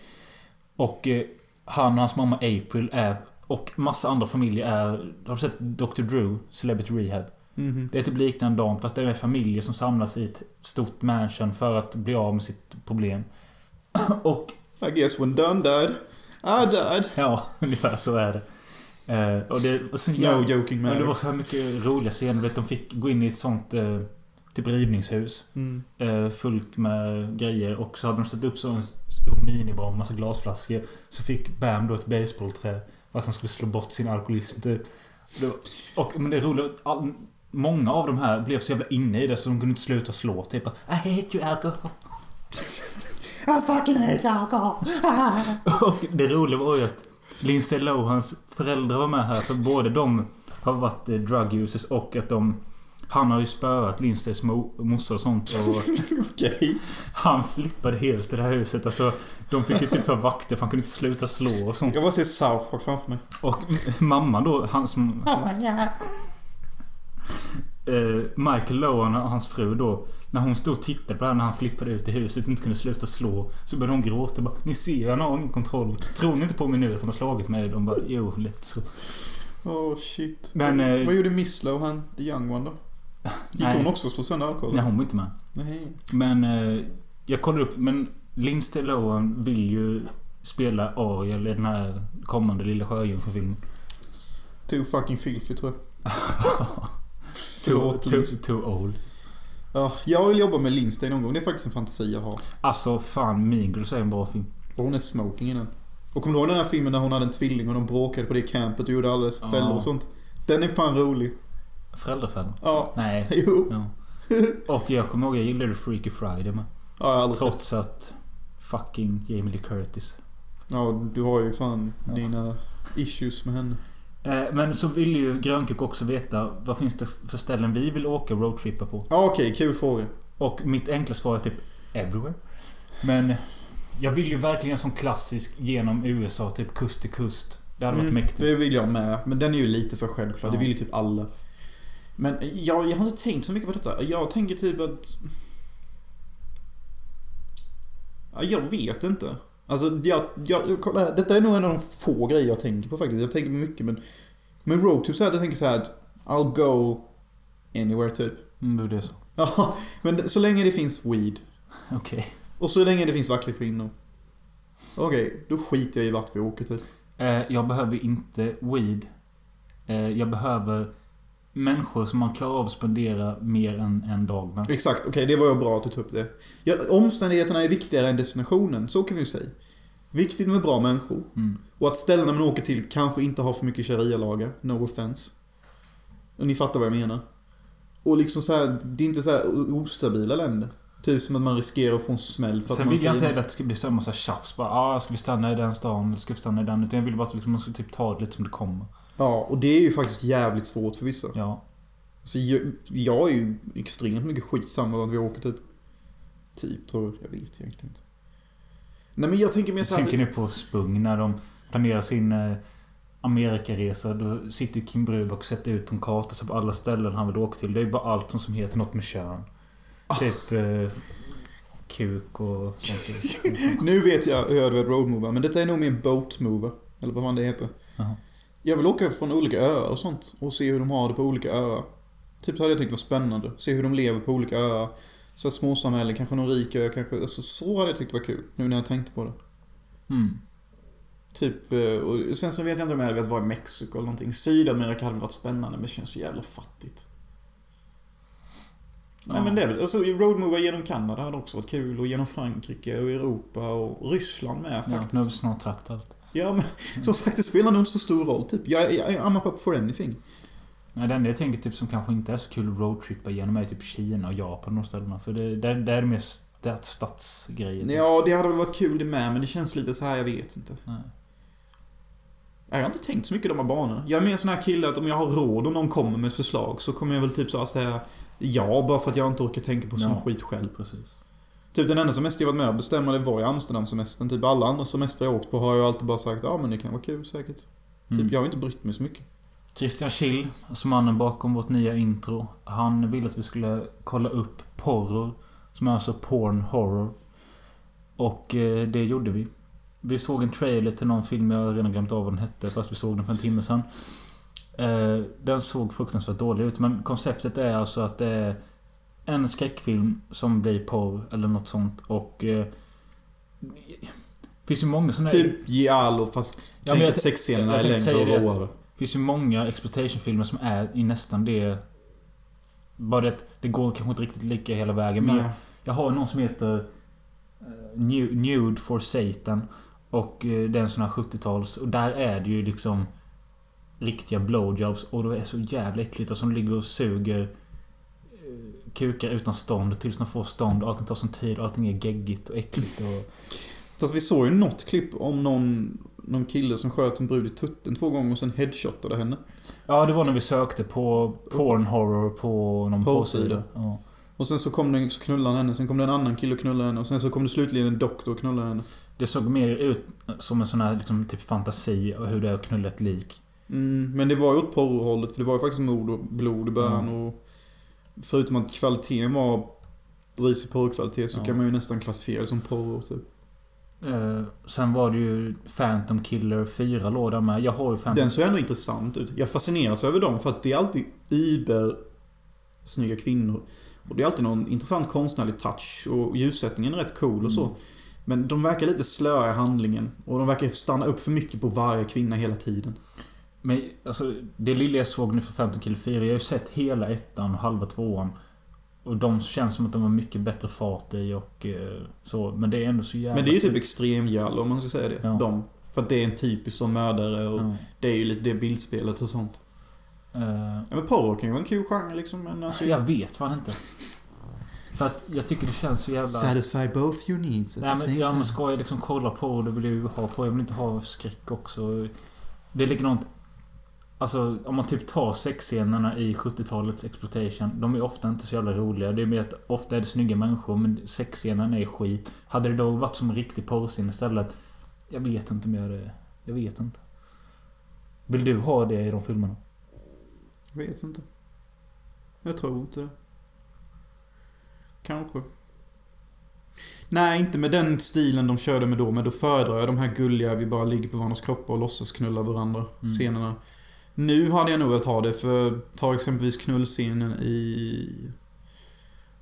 Och eh, han och hans mamma April är... Och massa andra familjer är... Har du sett Dr. Drew? Celebrity Rehab? Mhm. Det är typ liknande dem, fast det är familjer som samlas i ett stort mansion för att bli av med sitt problem. Och I guess when done died, I died. ja, ungefär så är det. Eh, och det var så No jävla- joking Men det man. var så här mycket roliga scener. Vet, de fick gå in i ett sånt eh, typ rivningshus. Mm. Eh, fullt med grejer. Och så hade de satt upp så en stor minibar med massa glasflaskor. Så fick Bam då ett baseballträ. För att han skulle slå bort sin alkoholism typ. Det var, och, men det är roligt. All, många av de här blev så jävla inne i det så de kunde inte sluta slå. Typ I hate you alcohol. I fucking hate alcohol. Och det roliga var ju att Lindsay Lohans föräldrar var med här. För både de har varit eh, drug users och att de... Han har ju spöat Lindstays mo- morsa och sånt. Och Okej. han flippade helt i det här huset. Alltså, de fick ju typ ta vakter för han kunde inte sluta slå och sånt. Jag bara ser South Park framför mig. Och mamman då, han som... Eh, Michael Lohan och hans fru då. När hon stod och tittade på det här när han flippade ut i huset och inte kunde sluta slå. Så började hon gråta bara, Ni ser, han har ingen kontroll. Tror ni inte på mig nu att han har slagit mig? De bara, jo, lätt så. Oh shit. Men, eh, Vad gjorde Miss Lohan, the young one då? Gick Nej. hon också och slog sönder alkohol? Nej, hon var inte med. Nej. Men eh, jag kollade upp, men Lindsay Lohan vill ju spela Ariel i den här kommande Lilla Sjöjungfrufilmen. Too fucking filthy tror jag. Too, too, too old. Ja, jag vill jobba med Lindstein någon gång. Det är faktiskt en fantasi jag har. Alltså, fan, Mean Girls är en bra film. Och hon är smoking i den. Och kommer du ihåg den här filmen där hon hade en tvilling och de bråkade på det campet och gjorde alldeles Ja. fällor och sånt? Den är fan rolig. Föräldrafällan? Ja. Nej. Jo. Ja. Och jag kommer ihåg, jag gillade Freaky Friday med. Ja, jag har aldrig sett. Trots att fucking Jamie Lee Curtis. Ja, du har ju fan dina issues med henne. Eh, men så vill ju Grönkuk också veta vad finns det för ställen vi vill åka roadtrippa på. Ja, okej. kul fråga. Och mitt enkla svar är typ everywhere. Men Jag vill ju verkligen som klassisk genom USA, typ kust till kust. Det hade varit Mm, mäktigt. Det vill jag med. Men den är ju lite för självklar. Det Ja. vill ju typ alla. Men jag, jag har inte tänkt så mycket på detta. Jag tänker typ att... Ja, jag vet inte. Alltså, jag, jag, kolla här, detta är nog en av de få grejer jag tänker på faktiskt. Jag tänker på mycket men... Men roadtrip så här, jag tänker så här att I'll go anywhere typ. Mm, det är så. Ja, men så länge det finns weed. Okej. Och så länge det finns vackra kvinnor. Okej, då skiter jag i vart vi åker typ. Eh, jag behöver inte weed. Eh, jag behöver människor som man klarar av att spendera mer än en dag med. Exakt, okej det var ju bra att du tog upp det. Ja, omständigheterna är viktigare än destinationen, så kan vi ju säga. Viktigt med bra människor. Mm. Och att ställena man åker till kanske inte har för mycket sharia-lagar, no offense. Och ni fattar vad jag menar. Och liksom så här, det är inte så här ostabila länder. Typ som att man riskerar att få en smäll för att Sen man vill jag inte heller att det ska bli så massa tjafs. Bara, ah, ska vi stanna i den stan? Eller ska vi stanna i den? Utan jag vill bara att liksom, man ska typ ta det lite som det kommer. Ja, och det är ju faktiskt jävligt svårt för vissa. Ja. Alltså, jag, jag är ju extremt mycket skitsamma att vi åker typ. Typ, tror jag. Jag vet egentligen inte. Nej men jag tänker mer Jag så här... tänker nu på Spung när de planerar sin eh, Amerikaresa. Då sitter ju Kim Bruback och sätter ut på en karta så på alla ställen han vill åka till. Det är ju bara allt som heter något med kön. Ah. Typ eh, kuk och sånt. Nu vet jag hur jag hade roadmover, men detta är nog mer boatmover. Eller vad fan det heter. Jaha. Jag vill åka från olika öar och sånt. Och se hur de har det på olika öar. Typ hade jag tyckt var spännande. Se hur de lever på olika öar. Så att småsamhällen, kanske någon rik ö, kanske... Alltså så hade jag tyckt var kul. Nu när jag tänkte på det. Mm. Typ, eh, och sen så vet jag inte om jag hade velat vara i Mexiko eller någonting. Sydamerika hade varit spännande, men det känns så jävla fattigt. Nej men det är väl, alltså roadmover genom Kanada hade också varit kul och genom Frankrike och Europa och Ryssland med Ja, faktiskt. snart sagt allt. Ja, men som sagt, det spelar nog inte så stor roll. Typ. Jag, jag, I'm up for anything. Nej, det enda jag tänker typ som kanske inte är så kul att roadtrippa igenom är typ Kina och Japan och ställena. För det, där, där är det mer stat, stadsgrejer. typ. Ja, det hade väl varit kul det med, men det känns lite så här, jag vet inte. Nej. Jag har inte tänkt så mycket de här banorna. Jag är mer en sån här kille att om jag har råd och någon kommer med ett förslag så kommer jag väl typ så här säga ja, bara för att jag inte orkar tänka på sån Ja. skit själv. Precis. Typ den enda semester jag varit med och bestämma det var i Amsterdam-semestern. Typ alla andra semestrar jag åkt på har jag alltid bara sagt ja men det kan vara kul säkert. Mm. Typ jag har inte brytt mig så mycket. Christian Schill, som mannen bakom vårt nya intro. Han ville att vi skulle kolla upp porror. Som är alltså porn horror. Och eh, det gjorde vi. Vi såg en trailer till någon film, jag har redan glömt av vad den hette, fast vi såg den för en timme sedan. Eh, den såg fruktansvärt dålig ut, men konceptet är alltså att det är en skräckfilm som blir porr, eller något sånt. Och... Eh, finns ju många såna Typ Giallo fast Ja, tänk att sexscenerna är längre och råare. Finns ju många exploitation-filmer som är i nästan det... Bara det att det går kanske inte riktigt lika hela vägen. Men jag, jag har någon som heter Nu- Nude for Satan. Och eh, det är en sån här 70-tals. Och där är det ju liksom riktiga blowjobs. Och det är så jävla äckligt. Och som ligger och suger kukar utan stånd tills de får stånd. Och allting tar sån tid. Och allting är geggigt och äckligt. Och, Fast vi såg ju något klipp om någon, någon kille som sköt en brud i tutten två gånger och sen headshotade henne. ja, det var när vi sökte på porn horror på någon Porrsida. Ja. Och sen så kom den, så knullade han henne, sen kom det en annan kille och knullade henne och sen så kom det slutligen en doktor och knullade henne. Det såg mer ut som en sån här liksom, typ fantasi och hur det är att knulla ett lik. Mm, men det var ju åt porrhållet för det var ju faktiskt mord och blod i början och... Förutom att kvaliteten var risig porrkvalitet så Ja. kan man ju nästan klassifiera det som porr typ. Eh, sen var det ju Phantom Killer 4 låg där med. Jag har ju Phantom... Den såg ändå intressant ut. Jag fascineras över dem för att det är alltid iber snygga kvinnor. Och det är alltid någon intressant konstnärlig touch och ljussättningen är rätt cool och så. Men de verkar lite slöa i handlingen. Och de verkar stanna upp för mycket på varje kvinna hela tiden. Men alltså, det lilla jag såg nu för Phantom Killer 4, jag har ju sett hela ettan och halva tvåan. Och de känns som att de har mycket bättre fart i och eh, så. Men det är ändå så jävla... Men det är ju typ extremjall om man ska säga det. Ja. De. För att det är en typisk sån mördare och Ja. det är ju lite det bildspelet och sånt. Eh, Ja men porr kan ju vara en kul genre liksom men alltså... jag vet fan inte. För att jag tycker det känns så jävla... Satisfy both your needs at Nej men, ja, men ska jag liksom kolla på det vill jag ju ha på. Jag vill inte ha skräck också. Det är likadant... Alltså, om man typ tar sexscenerna i 70-talets exploitation. De är ofta inte så jävla roliga. Det är mer att ofta är det snygga människor, men sexscenen är skit. Hade det då varit som en riktig porrscen istället? Jag vet inte om jag det... Jag vet inte. Vill du ha det i de filmerna? Jag vet inte. Jag tror inte det. Kanske. Nej, inte med den stilen de körde med då, men då föredrar jag de här gulliga, vi bara ligger på varandras kroppar och låtsas knulla varandra Mm. scenerna. Nu hade jag nog velat ha det, för ta exempelvis knullscenen i...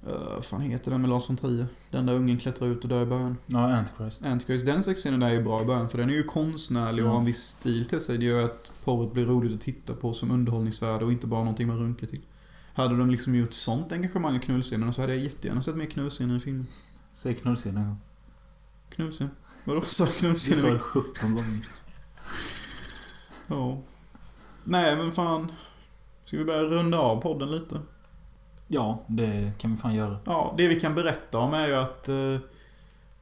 Uh, vad fan heter den med Lars von Trier? Den där ungen klättrar ut och dör i början. Ja, Antichrist. Antichrist, den sexscenen där är ju bra i början, för den är ju konstnärlig och har en viss stil till sig. Det gör att porret blir roligt att titta på som underhållningsvärde och inte bara någonting man runkar till. Hade de liksom gjort sånt engagemang i knullscenerna så hade jag jättegärna sett mer knullscener i filmen. Säg knullscenen en gång. Knullscen? Vadå sa Du sa knullscen? det 17 gånger. Ja. Nej men fan. Ska vi börja runda av podden lite? Ja, det kan vi fan göra. Ja, det vi kan berätta om är ju att eh,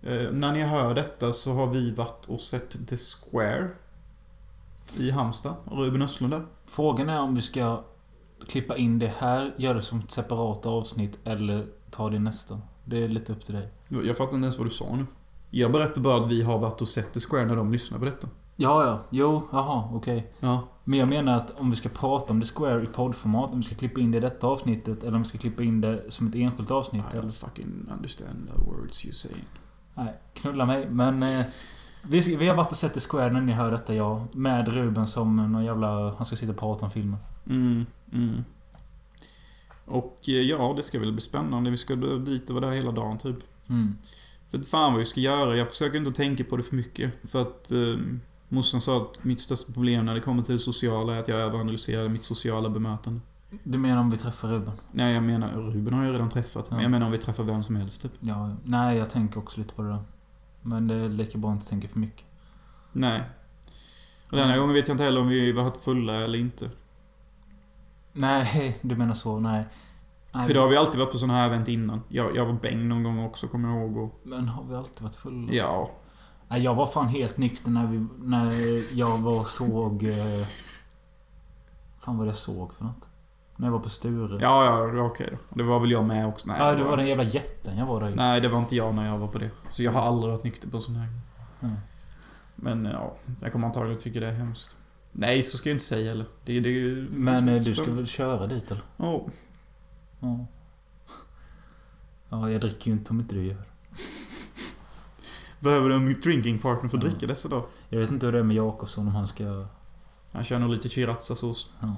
eh, när ni hör detta så har vi varit och sett The Square i Halmstad. Ruben Östlund där. Frågan är om vi ska klippa in det här, göra det som ett separat avsnitt eller ta det i nästa. Det är lite upp till dig. Jag fattar inte ens vad du sa nu. Jag berättar bara att vi har varit och sett The Square när de lyssnar på detta. Ja, ja. Jo, jaha, okej. Ja. Men jag menar att om vi ska prata om The Square i poddformat, om vi ska klippa in det i detta avsnittet eller om vi ska klippa in det som ett enskilt avsnitt. I don't fucking understand the words you say. nej, knulla mig. Men eh, vi, vi har varit och sett The Square när ni hör detta, ja. Med Ruben som någon jävla... Han ska sitta och prata om filmen. Mm, mm. Och eh, ja, det ska väl bli spännande. Vi ska dit och vara där hela dagen typ. Mm. För fan vad vi ska göra. Jag försöker inte tänka på det för mycket. För att eh, morsan sa att mitt största problem när det kommer till det sociala är att jag överanalyserar mitt sociala bemötande. Du menar om vi träffar Ruben? Nej, jag menar, Ruben har jag redan träffat. Men Ja. jag menar om vi träffar vem som helst typ. Ja, nej, jag tänker också lite på det där. Men det är lika bra att inte tänka för mycket. Nej. Och denna gången vet jag inte heller om vi varit fulla eller inte. Nej, du menar så. Nej. nej För då har vi alltid varit på sådana här event innan. Jag, jag var bäng någon gång också, kommer jag ihåg. Och, Men har vi alltid varit fulla? ja. Jag var fan helt nykter när, vi, när jag var såg... Eh, fan vad det jag såg för något? När jag var på Sture. Ja, ja, det var okej. Det var väl jag med också. Nej, ja, det var den jävla jätten jag var där. Nej, det var inte jag när jag var på det. Så jag har aldrig varit nykter på sån här. Nej. Men ja, jag kommer antagligen tycka det är hemskt. Nej, så ska jag inte säga eller. Det, det, ju- Men eh, du ska väl köra dit eller? Ja. Ja. Ja, jag dricker ju inte om inte du gör. Behöver du en drinking partner för att Ja. dricka dessa dagar? Jag vet inte hur det är med Jakobsson om han ska... Han kör nog lite chirazzasås. Ja.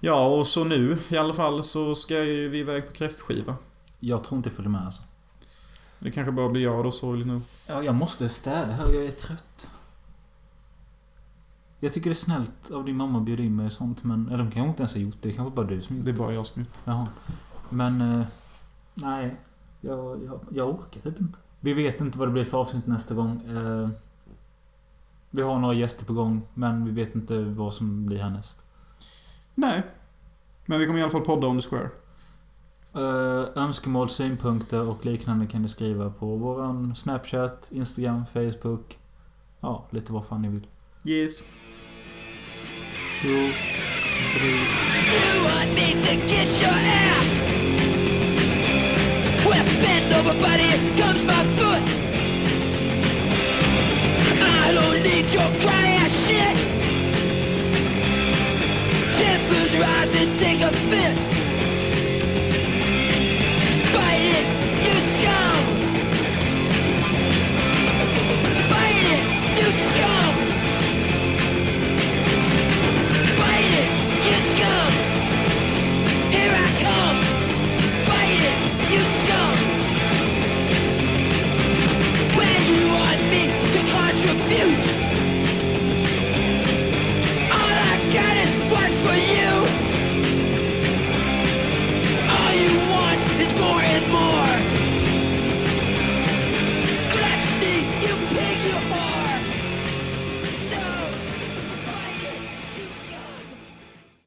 Ja, och så nu i alla fall så ska ju vi iväg på kräftskiva. Jag tror inte jag följer med alltså. Det kanske bara blir jag då, sorgligt nog. Ja, jag måste städa här jag är trött. Jag tycker det är snällt av din mamma att bjuda in mig och sånt, men... Eller de kanske inte ens har gjort det. Det kanske bara du som gjort Det är bara jag som gjort Jaha. Men... Eh, nej. Jag, jag, jag orkar typ inte. Vi vet inte vad det blir för avsnitt nästa gång. Eh, vi har några gäster på gång, men vi vet inte vad som blir härnäst. Nej. Men vi kommer i alla fall podda om The Square. Eh, önskemål, synpunkter och liknande kan ni skriva på våran Snapchat, Instagram, Facebook. Ja, lite vad fan ni vill. Yes. Så... You bend over comes my foot I don't need your cry ass shit Tempers rise and take a fit Bite it, you scum.